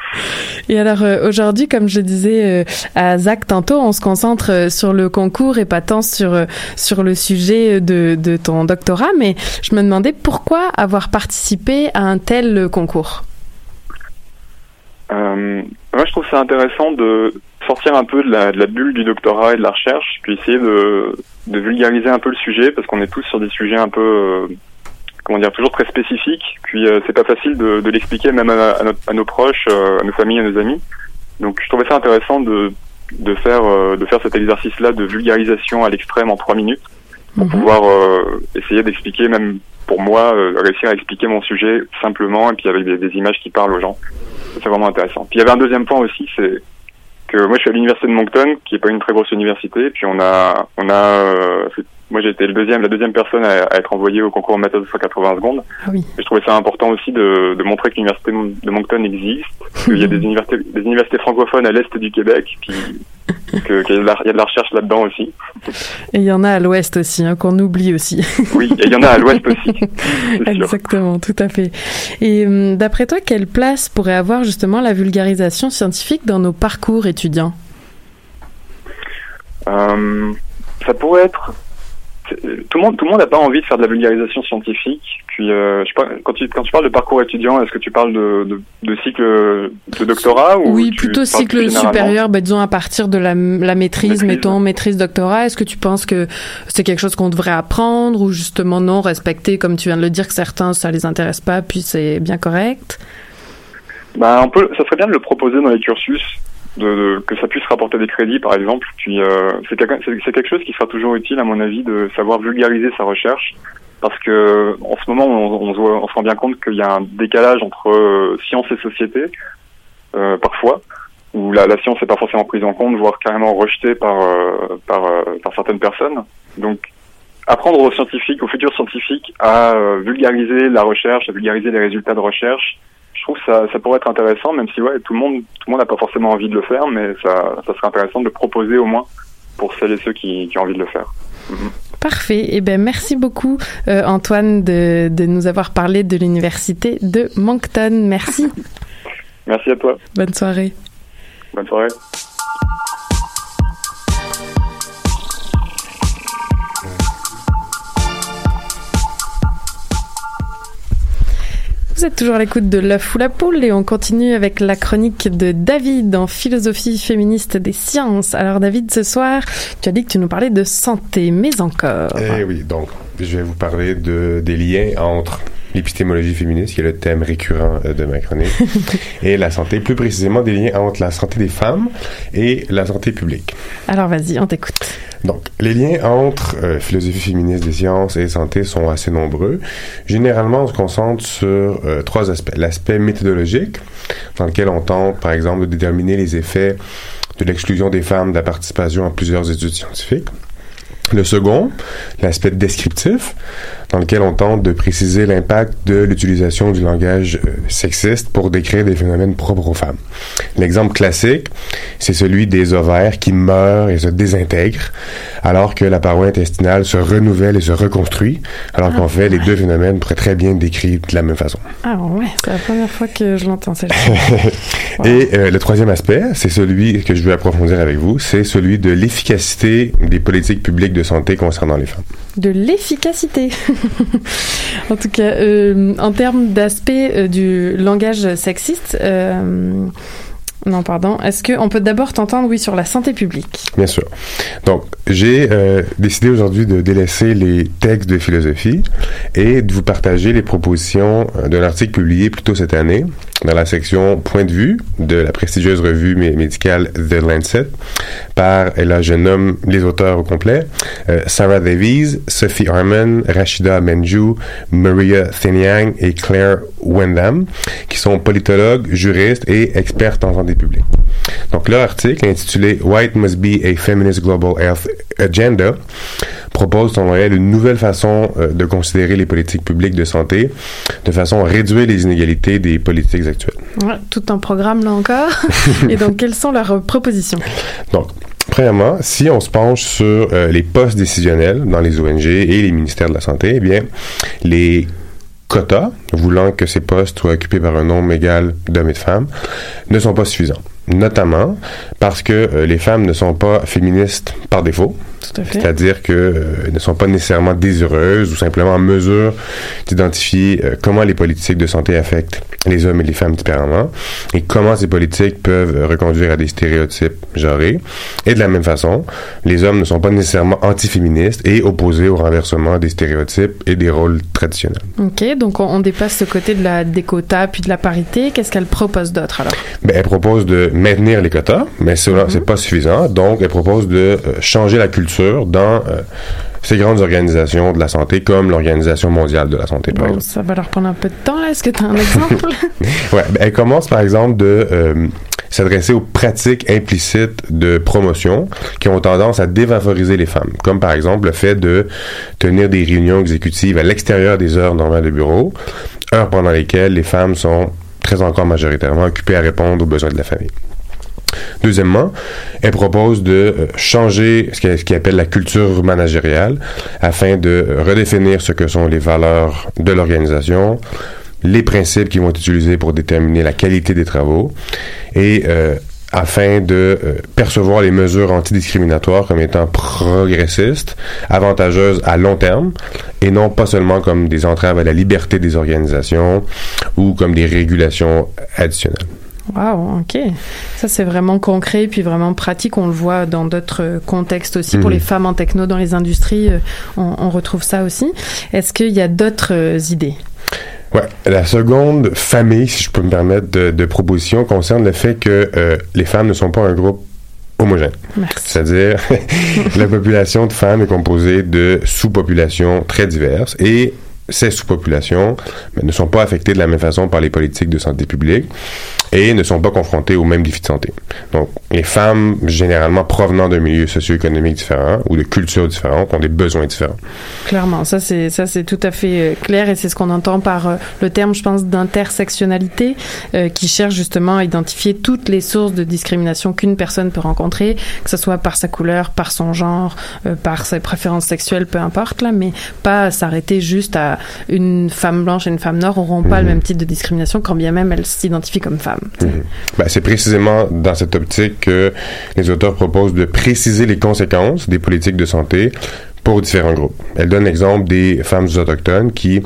Et alors euh, aujourd'hui, comme je disais euh, à Zach tantôt, on se concentre euh, sur le concours et pas tant sur sur le sujet de, de ton doctorat. Mais je me demandais pourquoi avoir participé à un tel concours? Euh, moi, je trouve ça intéressant de sortir un peu de la, de la bulle du doctorat et de la recherche, puis essayer de, de vulgariser un peu le sujet, parce qu'on est tous sur des sujets un peu, euh, comment dire, toujours très spécifiques. Puis euh, c'est pas facile de, de l'expliquer même à, à notre- à nos proches, euh, à nos familles, à nos amis. Donc, je trouvais ça intéressant de de faire euh, de faire cet exercice-là de vulgarisation à l'extrême en trois minutes pour pouvoir euh, essayer d'expliquer même pour moi réussir à expliquer mon sujet simplement et puis avec des, des images qui parlent aux gens c'est vraiment intéressant. Puis il y avait un deuxième point aussi c'est que moi je suis à l'université de Moncton qui est pas une très grosse université. Puis on a on a euh, moi j'ai été le deuxième la deuxième personne à, à être envoyée au concours maths de 180 secondes. Ah oui. et je trouvais ça important aussi de, de montrer que l'université de Moncton existe qu'il y a des universités des universités francophones à l'est du Québec y de la- il y a de la recherche là-dedans aussi Et il y en a à l'ouest aussi, hein, qu'on oublie aussi. Oui, et il y en a à l'ouest aussi. Exactement, tout à fait. Et hum, d'après toi, quelle place pourrait avoir justement la vulgarisation scientifique dans nos parcours étudiants? Euh, ça pourrait être. c'est- Tout le monde, tout le monde n'a pas envie de faire de la vulgarisation scientifique. Puis, euh, je sais pas, quand tu quand tu parles de parcours étudiant, est-ce que tu parles de, de, de cycle de doctorat ou Oui, plutôt cycle supérieur, ben, disons à partir de la, la maîtrise, mettons maîtrise doctorat. Est-ce que tu penses que c'est quelque chose qu'on devrait apprendre ou justement non respecter, comme tu viens de le dire, que certains ça les intéresse pas, puis c'est bien correct? Bah, on peut, ça serait bien de le proposer dans les cursus, de, de- que ça puisse rapporter des crédits, par exemple. Puis, euh, c'est quelque, c'est- c'est quelque chose qui sera toujours utile, à mon avis, de savoir vulgariser sa recherche, parce que en ce moment, on, se, rend bien compte qu'il y a un décalage entre euh, science et société, euh, parfois, où la, science n'est pas forcément prise en compte, voire carrément rejetée par, euh, par, euh, par certaines personnes. Donc, apprendre aux scientifiques, aux futurs scientifiques, à vulgariser la recherche, à vulgariser les résultats de recherche, je trouve que ça, ça pourrait être intéressant, même si ouais, tout le monde, tout le monde n'a pas forcément envie de le faire, mais ça, ça serait intéressant de le proposer au moins pour celles et ceux qui, qui ont envie de le faire. Parfait. Eh ben, merci beaucoup, euh, Antoine, de, de nous avoir parlé de l'université de Moncton. Merci. Merci à toi. Bonne soirée. Bonne soirée. Vous êtes toujours à l'écoute de l'œuf ou la poule et on continue avec la chronique de David en philosophie féministe des sciences. Alors David, ce soir, tu as dit que tu nous parlais de santé, mais encore. Eh oui, donc je vais vous parler de, des liens entre l'épistémologie féministe, qui est le thème récurrent euh, de ma chronique, et la santé, plus précisément des liens entre la santé des femmes et la santé publique. Alors vas-y, on t'écoute. Donc, les liens entre euh, philosophie féministe des sciences et santé sont assez nombreux. Généralement, on se concentre sur euh, trois aspects. L'aspect méthodologique, dans lequel on tente, par exemple, de déterminer les effets de l'exclusion des femmes de la participation à plusieurs études scientifiques. Le second, l'aspect descriptif, dans lequel on tente de préciser l'impact de l'utilisation du langage euh, sexiste pour décrire des phénomènes propres aux femmes. L'exemple classique, c'est celui des ovaires qui meurent et se désintègrent, alors que la paroi intestinale se renouvelle et se reconstruit, alors qu'en fait, les deux phénomènes pourraient très bien être décrits de la même façon. Ah ouais, c'est la première fois que je l'entends celle Et euh, le troisième aspect, c'est celui que je veux approfondir avec vous, c'est celui de l'efficacité des politiques publiques de santé concernant les femmes. De l'efficacité. en tout cas, euh, en termes d'aspect euh, du langage sexiste, euh, non, pardon. Est-ce qu'on peut d'abord t'entendre, oui, sur la santé publique? Bien sûr. Donc, j'ai euh, décidé aujourd'hui de délaisser les textes de philosophie et de vous partager les propositions d'un article publié plus tôt cette année dans la section Point de vue de la prestigieuse revue mé- médicale The Lancet par, et là je nomme les auteurs au complet, euh, Sarah Davies, Sophie Harmon, Rachida Menjou, Maria Thinyang et Claire Wendham, qui sont politologues, juristes et expertes en santé publique. Donc leur article intitulé White Must Be a Feminist Global Health Agenda propose selon elle une nouvelle façon euh, de considérer les politiques publiques de santé de façon à réduire les inégalités des politiques actuelles. Ouais, Tout un programme, là encore. Et donc, quelles sont leurs propositions? Donc, premièrement, si on se penche sur euh, les postes décisionnels dans les ONG et les ministères de la Santé, eh bien, les quotas, voulant que ces postes soient occupés par un nombre égal d'hommes et de femmes, ne sont pas suffisants. Notamment parce que euh, les femmes ne sont pas féministes par défaut. C'est-à-dire que euh, ne sont pas nécessairement désireuses ou simplement en mesure d'identifier euh, comment les politiques de santé affectent les hommes et les femmes différemment et comment ces politiques peuvent reconduire à des stéréotypes genrés. Et de la même façon, les hommes ne sont pas nécessairement antiféministes et opposés au renversement des stéréotypes et des rôles traditionnels. Ok, donc on, on dépasse ce côté de la, des quotas puis de la parité. Qu'est-ce qu'elle propose d'autre alors? Ben, elle propose de maintenir les quotas, mais cela, c'est pas suffisant. Donc, elle propose de euh, changer la culture dans euh, ces grandes organisations de la santé, comme l'Organisation mondiale de la santé, par Bon, exemple. ça va leur prendre un peu de temps, là. Est-ce que tu as un exemple? Ouais, ben, elle commence par exemple de euh, s'adresser aux pratiques implicites de promotion qui ont tendance à défavoriser les femmes, comme par exemple le fait de tenir des réunions exécutives à l'extérieur des heures normales de bureau, heures pendant lesquelles les femmes sont très encore majoritairement occupées à répondre aux besoins de la famille. Deuxièmement, elle propose de euh, changer ce qu'elle appelle la culture managériale afin de redéfinir ce que sont les valeurs de l'organisation, les principes qui vont être utilisés pour déterminer la qualité des travaux et euh, afin de euh, percevoir les mesures antidiscriminatoires comme étant progressistes, avantageuses à long terme, et non pas seulement comme des entraves à la liberté des organisations ou comme des régulations additionnelles. Wow, ok. Ça, c'est vraiment concret puis vraiment pratique. On le voit dans d'autres contextes aussi. Pour Mhm. les femmes en techno, dans les industries, euh, on, on retrouve ça aussi. Est-ce qu'il y a d'autres euh, idées? Ouais, la seconde famille, si je peux me permettre, de, de propositions concerne le fait que euh, les femmes ne sont pas un groupe homogène. C'est-à-dire, la population de femmes est composée de sous-populations très diverses et ces sous-populations ben, ne sont pas affectées de la même façon par les politiques de santé publique. Et ne sont pas confrontées aux mêmes défis de santé. Donc, les femmes, généralement provenant d'un milieu socio-économique différent ou de cultures différentes, ont des besoins différents. Clairement, ça c'est ça c'est tout à fait euh, clair et c'est ce qu'on entend par euh, le terme, je pense, d'intersectionnalité, euh, qui cherche justement à identifier toutes les sources de discrimination qu'une personne peut rencontrer, que ce soit par sa couleur, par son genre, euh, par ses préférences sexuelles, peu importe là, mais pas s'arrêter juste à une femme blanche et une femme noire auront pas le même type de discrimination quand bien même elles s'identifient comme femmes. Mhm. Ben, c'est précisément dans cette optique que les auteurs proposent de préciser les conséquences des politiques de santé pour différents groupes. Elle donne l'exemple des femmes autochtones qui,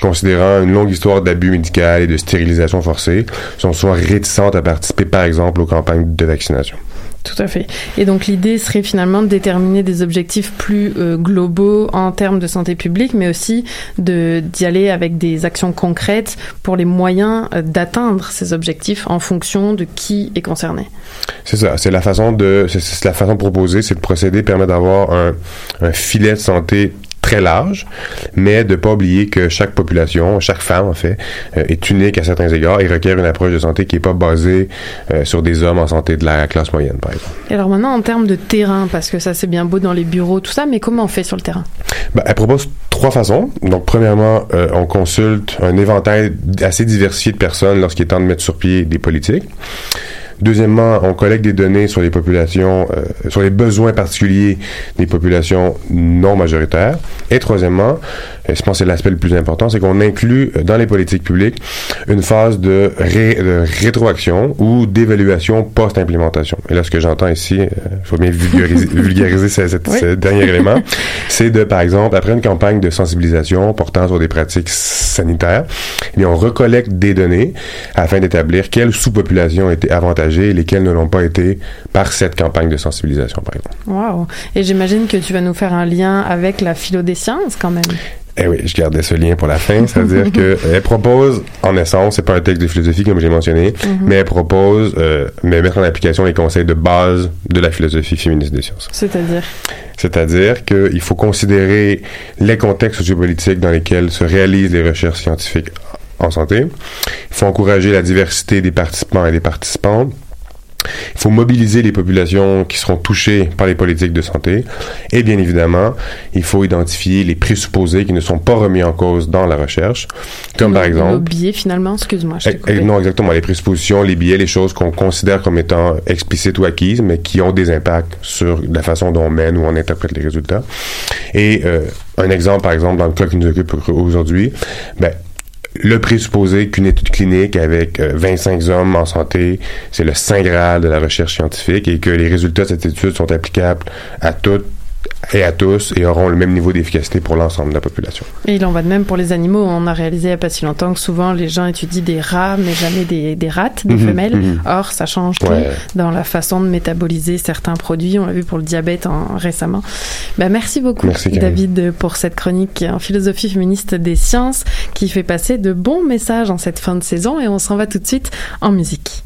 considérant une longue histoire d'abus médical et de stérilisation forcée, sont souvent réticentes à participer, par exemple, aux campagnes de vaccination. Tout à fait. Et donc l'idée serait finalement de déterminer des objectifs plus euh, globaux en termes de santé publique, mais aussi d'y aller avec des actions concrètes pour les moyens euh, d'atteindre ces objectifs en fonction de qui est concerné. C'est ça. C'est la façon de, c'est la façon proposée, c'est de procéder permet d'avoir un, un filet de santé très large, mais de pas oublier que chaque population, chaque femme en fait, euh, est unique à certains égards et requiert une approche de santé qui est pas basée euh, sur des hommes en santé de la classe moyenne, par exemple. Et alors maintenant en termes de terrain, parce que ça c'est bien beau dans les bureaux, tout ça, mais comment on fait sur le terrain? Ben, elle propose trois façons. Donc, premièrement, euh, on consulte un éventail assez diversifié de personnes lorsqu'il est temps de mettre sur pied des politiques. Deuxièmement, on collecte des données sur les populations, euh, sur les besoins particuliers des populations non majoritaires. Et troisièmement, et je pense que c'est l'aspect le plus important, c'est qu'on inclut euh, dans les politiques publiques une phase de, ré- de rétroaction ou d'évaluation post-implémentation. Et là, ce que j'entends ici, il faut bien vulgariser, vulgariser ce, cette- Oui. ce dernier élément, c'est de, par exemple, après une campagne de sensibilisation portant sur des pratiques sanitaires, eh bien, on recollecte des données afin d'établir quelles sous-populations étaient et lesquelles ne l'ont pas été par cette campagne de sensibilisation, par exemple. Waouh Et j'imagine que tu vas nous faire un lien avec la philo des sciences quand même. Eh oui, je gardais ce lien pour la fin, c'est-à-dire que elle propose, en essence, c'est pas un texte de philosophie comme j'ai mentionné, Mhm. mais elle propose, euh, mais mettre en application les conseils de base de la philosophie féministe des sciences. C'est-à-dire? C'est-à-dire qu'il faut considérer les contextes sociopolitiques dans lesquels se réalisent les recherches scientifiques en santé. Il faut encourager la diversité des participants et des participantes. Il faut mobiliser les populations qui seront touchées par les politiques de santé. Et bien évidemment, il faut identifier les présupposés qui ne sont pas remis en cause dans la recherche, comme par exemple billets finalement, excuse-moi, je eh, eh, non, exactement. Les présuppositions, les biais, les choses qu'on considère comme étant explicites ou acquises, mais qui ont des impacts sur la façon dont on mène ou on interprète les résultats. Et euh, un exemple, par exemple, dans le cas qui nous occupe aujourd'hui, ben, le présupposé qu'une étude clinique avec euh, 25 hommes en santé, c'est le saint graal de la recherche scientifique et que les résultats de cette étude sont applicables à toutes et à tous et auront le même niveau d'efficacité pour l'ensemble de la population. Et il en va de même pour les animaux. On a réalisé il n'y a pas si longtemps que souvent les gens étudient des rats, mais jamais des, des rates, des Mhm, femelles. mhm. Or, ça change tout dans la façon de métaboliser certains produits. On l'a vu pour le diabète en- récemment. Ben, merci beaucoup, Merci. David, pour cette chronique en philosophie féministe des sciences qui fait passer de bons messages en cette fin de saison. Et on s'en va tout de suite en musique.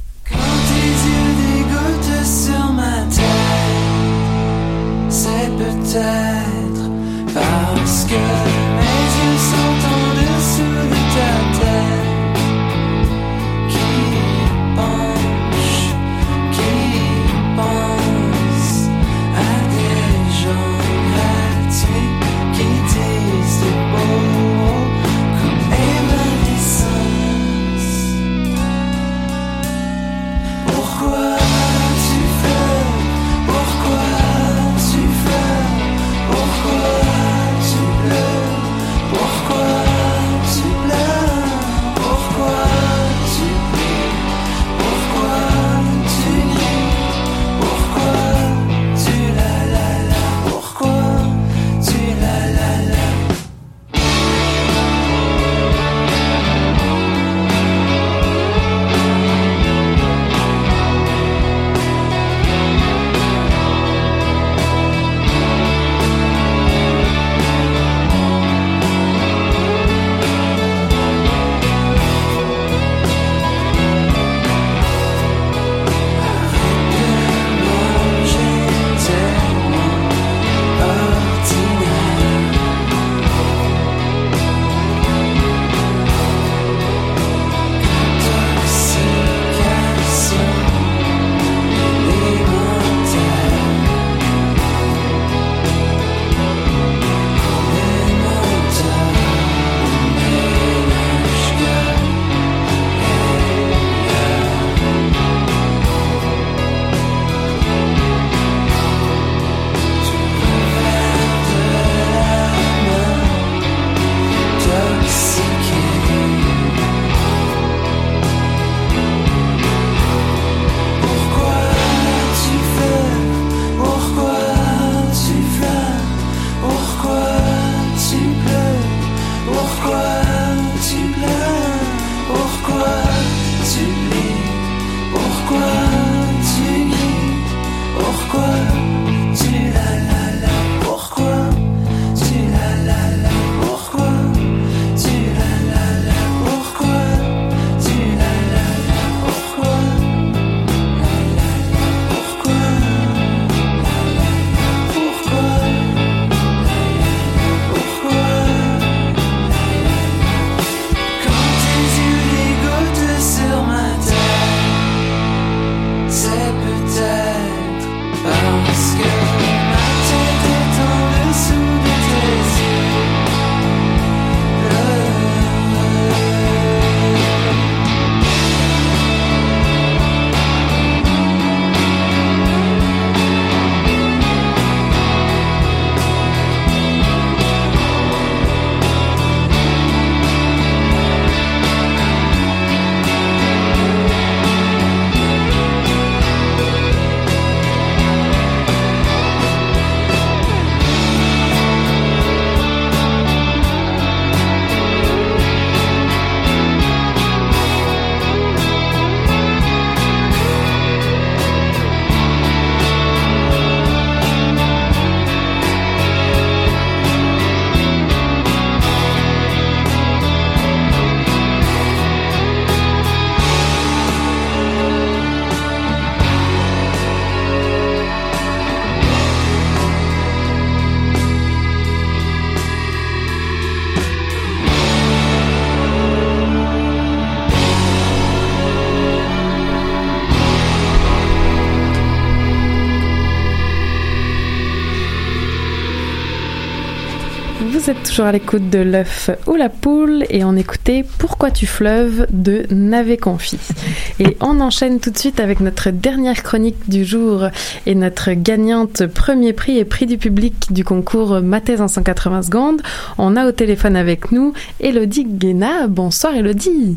Toujours à l'écoute de l'œuf ou la poule et on écoutait Pourquoi tu fleuves de Navet Confi. Et on enchaîne tout de suite avec notre dernière chronique du jour et notre gagnante premier prix et prix du public du concours Mathèse en 180 secondes. On a au téléphone avec nous Elodie Guéna. Bonsoir Elodie.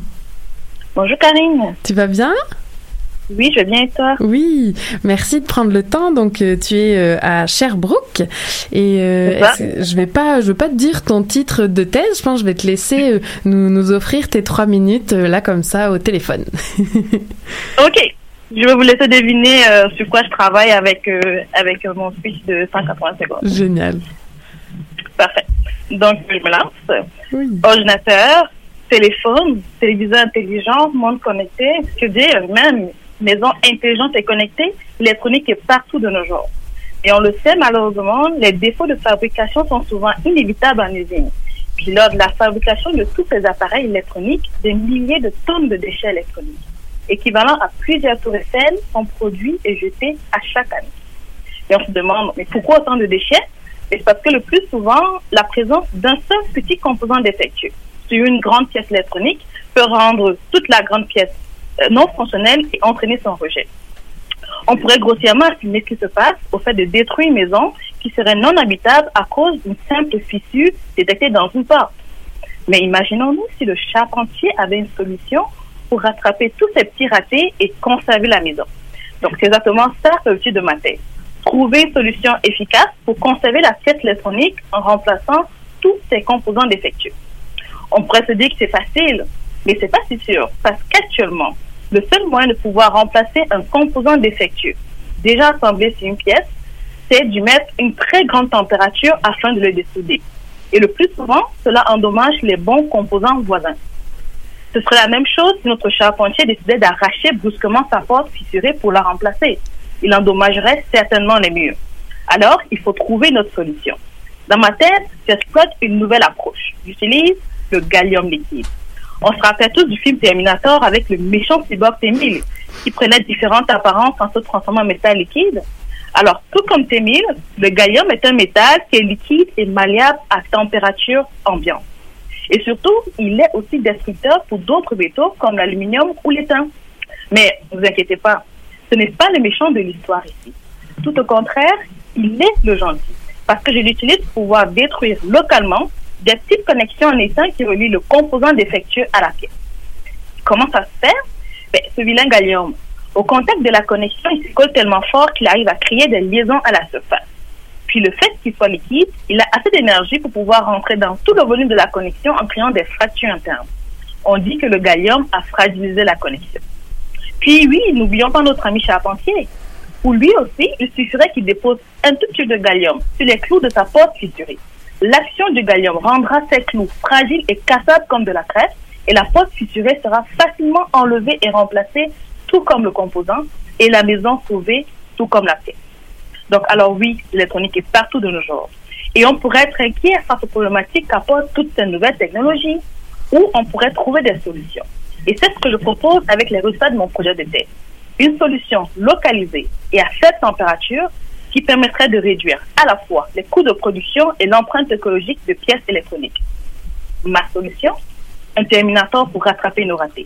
Bonjour Karine. Tu vas bien? Oui, je et toi? Oui, merci de prendre le temps. Donc, euh, tu es euh, à Sherbrooke et euh, je vais pas, je vais pas te dire ton titre de thèse. Je pense que je vais te laisser euh, nous, nous offrir tes trois minutes là comme ça au téléphone. Ok. Je vais vous laisser deviner euh, sur quoi je travaille avec, euh, avec mon speech de 180 secondes. Génial. Parfait. Donc, je me lance. Ordinateur, téléphone, téléviseur intelligent, monde connecté, que dire, même maison intelligente et connectée, l'électronique est partout de nos jours. Et on le sait, malheureusement, les défauts de fabrication sont souvent inévitables en usine. Puis lors de la fabrication de tous ces appareils électroniques, des milliers de tonnes de déchets électroniques, équivalent à plusieurs tours Eiffel, sont produits et jetés à chaque année. Et on se demande, mais pourquoi autant de déchets? Et c'est parce que le plus souvent, la présence d'un seul petit composant défectueux sur une grande pièce électronique peut rendre toute la grande pièce non fonctionnelle et entraîner son rejet. On pourrait grossièrement affirmer ce qui se passe au fait de détruire une maison qui serait non habitable à cause d'une simple fissure détectée dans une porte. Mais imaginons-nous si le charpentier avait une solution pour rattraper tous ces petits ratés et conserver la maison. Donc, c'est exactement ça l'objectif de ma thèse. Trouver une solution efficace pour conserver la électronique en remplaçant tous ces composants défectueux. On pourrait se dire que c'est facile, mais c'est pas si sûr, parce qu'actuellement, le seul moyen de pouvoir remplacer un composant défectueux déjà assemblé sur une pièce, c'est d'y mettre une très grande température afin de le dessouder. Et le plus souvent, cela endommage les bons composants voisins. Ce serait la même chose si notre charpentier décidait d'arracher brusquement sa porte fissurée pour la remplacer. Il endommagerait certainement les murs. Alors, il faut trouver notre solution. Dans ma tête, j'exploite une nouvelle approche. J'utilise le gallium liquide. On se rappelle tous du film Terminator avec le méchant cyborg T-1000 qui prenait différentes apparences en se transformant en métal liquide. Alors, tout comme T-1000, le gallium est un métal qui est liquide et malléable à température ambiante. Et surtout, il est aussi destructeur pour d'autres métaux comme l'aluminium ou l'étain. Mais ne vous inquiétez pas, ce n'est pas le méchant de l'histoire ici. Tout au contraire, il est le gentil. Parce que je l'utilise pour pouvoir détruire localement des petites connexions en étain qui relient le composant défectueux à la pièce. Comment ça se fait? Ben, Ce vilain gallium, au contact de la connexion, il se colle tellement fort qu'il arrive à créer des liaisons à la surface. Puis le fait qu'il soit liquide, il a assez d'énergie pour pouvoir rentrer dans tout le volume de la connexion en créant des fractures internes. On dit que le gallium a fragilisé la connexion. Puis oui, n'oublions pas notre ami charpentier. Pour lui aussi, il suffirait qu'il dépose un tout petit peu de gallium sur les clous de sa porte fissurée. L'action du gallium rendra ces clous fragiles et cassables comme de la crête et la porte fissurée sera facilement enlevée et remplacée tout comme le composant et la maison sauvée tout comme la pièce. Donc alors oui, l'électronique est partout de nos jours. Et on pourrait être inquiet face aux problématiques qu'apportent toutes ces nouvelles technologies ou on pourrait trouver des solutions. Et c'est ce que je propose avec les résultats de mon projet de. Une solution localisée et à faible température qui permettrait de réduire à la fois les coûts de production et l'empreinte écologique de pièces électroniques. Ma solution Un terminator pour rattraper nos ratés.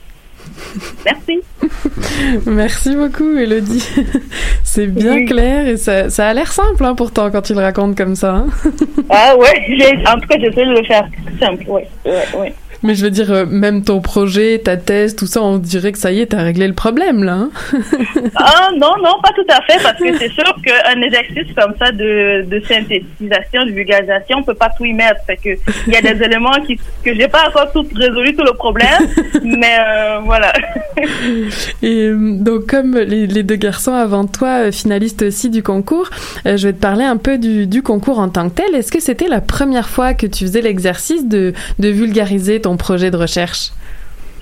Merci. Merci beaucoup, Elodie. C'est bien Oui. clair et ça, ça a l'air simple hein, pourtant quand tu le racontes comme ça. hein. Ah ouais, en tout cas, j'essaie de le faire simple. Oui, ouais, ouais. Mais je veux dire, euh, même ton projet, ta thèse, tout ça, on dirait que ça y est, t'as réglé le problème là. hein. Ah non, non, pas tout à fait, parce que c'est sûr qu'un exercice comme ça de, de synthétisation, de vulgarisation, on peut pas tout y mettre. Fait que il y a des éléments qui, que j'ai pas encore tout résolu tout le problème, mais euh, voilà. Et euh, donc, comme les, les deux garçons avant toi, finalistes aussi du concours, euh, je vais te parler un peu du, du concours en tant que tel. Est-ce que c'était la première fois que tu faisais l'exercice de, de vulgariser ton projet de recherche?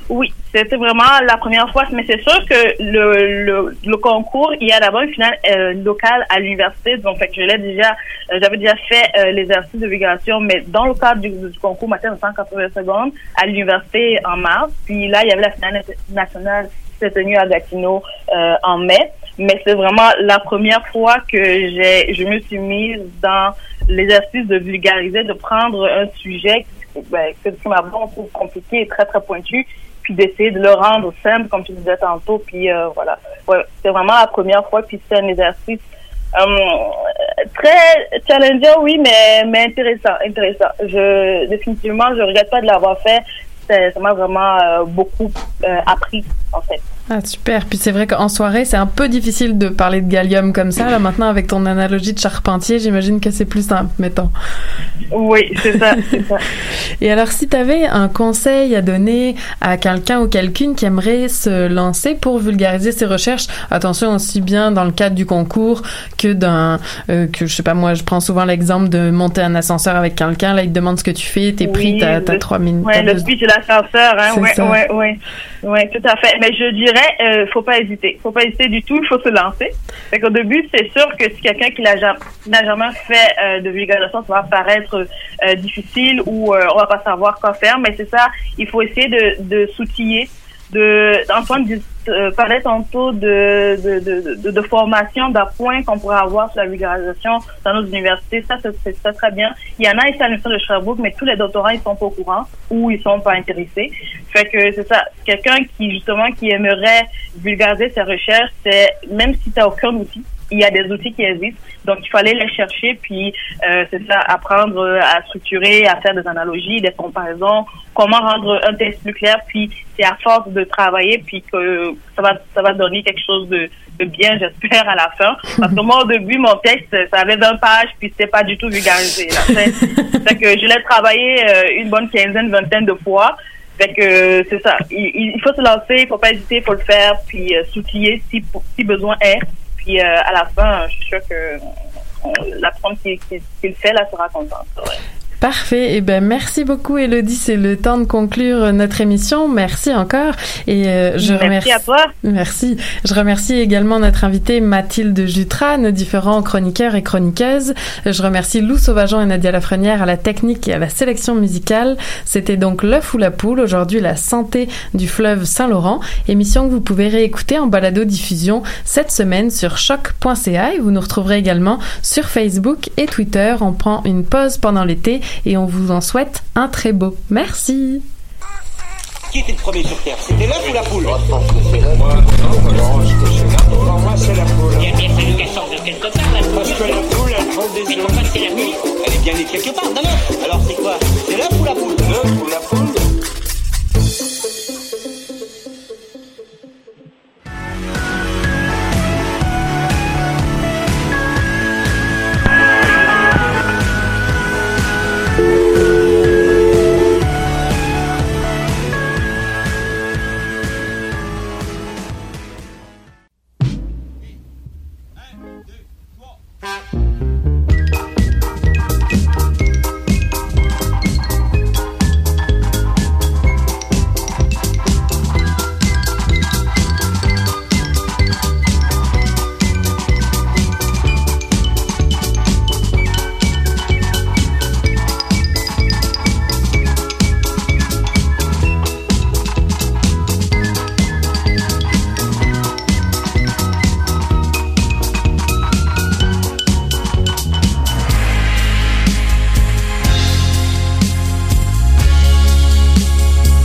Oui, c'était vraiment la première fois, mais c'est sûr que le, le, concours, il y a d'abord une finale euh, locale à l'université, donc fait que je l'ai déjà, euh, j'avais déjà fait euh, l'exercice de vulgarisation, mais dans le cadre du, concours matin de 180 secondes à l'université en mars, puis là il y avait la finale nationale qui s'est tenue à Gatineau en mai, mais c'est vraiment la première fois que je me suis mise dans l'exercice de vulgariser, de prendre un sujet ben, que on trouve compliqué et très très pointu, puis d'essayer de le rendre simple, comme tu disais tantôt. Puis euh, voilà, ouais, c'est vraiment la première fois, puis c'est un exercice euh, très challengeant, oui, mais mais intéressant, intéressant. Je définitivement, je regrette pas de l'avoir fait. Ça ça m'a vraiment euh, beaucoup euh, appris en fait. Ah, super. Puis c'est vrai qu'en soirée, c'est un peu difficile de parler de gallium comme ça. Là, maintenant, avec ton analogie de charpentier, j'imagine que c'est plus simple, mettons. Oui, c'est ça, c'est ça. Et alors, si tu avais un conseil à donner à quelqu'un ou quelqu'une qui aimerait se lancer pour vulgariser ses recherches, attention aussi bien dans le cadre du concours que d'un, euh, que je sais pas moi, je prends souvent l'exemple de monter un ascenseur avec quelqu'un. Là, il te demande ce que tu fais, t'es pris, t'as, trois minutes. Ouais, le speech de l'ascenseur, hein. Ouais, ouais, ouais, ouais, tout à fait. Mais je dirais, euh, faut pas hésiter. Faut pas hésiter du tout. Il faut se lancer. Fait qu'au début, c'est sûr que si quelqu'un qui n'a jamais, fait euh, de vulgarisation, ça va paraître euh, difficile ou euh, on va pas savoir quoi faire. Mais c'est ça. Il faut essayer de, de s'outiller. De, euh, parlait tantôt de, de, de, de, de formation, d'appoint qu'on pourrait avoir sur la vulgarisation dans nos universités. Ça, c'est- c'est très bien. Il y en a ici à l'Université de Sherbrooke, mais tous les doctorants, ils sont pas au courant ou ils sont pas intéressés. Fait que c'est ça. Quelqu'un qui, justement, qui aimerait vulgariser ses recherches, c'est, même si tu aucun outil, il y a des outils qui existent. Donc, il fallait les chercher, puis euh, c'est ça, apprendre à structurer, à faire des analogies, des comparaisons, comment rendre un texte plus clair, puis c'est à force de travailler, puis que ça va, ça va donner quelque chose de, de bien, j'espère, à la fin. Parce que moi, au début, mon texte, ça avait 20 pages, puis c'était pas du tout vulgarisé. C'est que je l'ai travaillé euh, une bonne quinzaine, vingtaine de fois. Fait que euh, c'est ça. Il, il faut se lancer, il faut pas hésiter, il faut le faire, puis euh, s'outiller si, si besoin est. Puis euh, à la fin, je suis sûre que la personne qui, qui, qui le fait là sera contente. ouais. Parfait. Eh ben, merci beaucoup, Elodie. C'est le temps de conclure notre émission. Merci encore. Et euh, je Merci remercie. à toi. Merci. Je remercie également notre invitée Mathilde Jutra, nos différents chroniqueurs et chroniqueuses. Je remercie Lou Sauvageon et Nadia Lafrenière à la technique et à la sélection musicale. C'était donc l'œuf ou la poule. Aujourd'hui, la santé du fleuve Saint-Laurent. Émission que vous pouvez réécouter en balado-diffusion cette semaine sur choc.ca et vous nous retrouverez également sur Facebook et Twitter. On prend une pause pendant l'été et on vous en souhaite un très beau. Merci. Qui était le premier sur Terre? C'était l'œuf ou la poule? Moi, je pense que c'est l'œuf. Moi, non, moi, je pense que c'est l'œuf. Pour moi, c'est la poule. Il a bien fallu qu'elle sorte de quelque part, la poule. Parce que la poule, elle prend des Mais œufs. pourquoi c'est la nuit? Elle est bien née quelque part, d'un œuf. Alors c'est quoi? C'est l'œuf ou la poule? L'œuf ou la poule?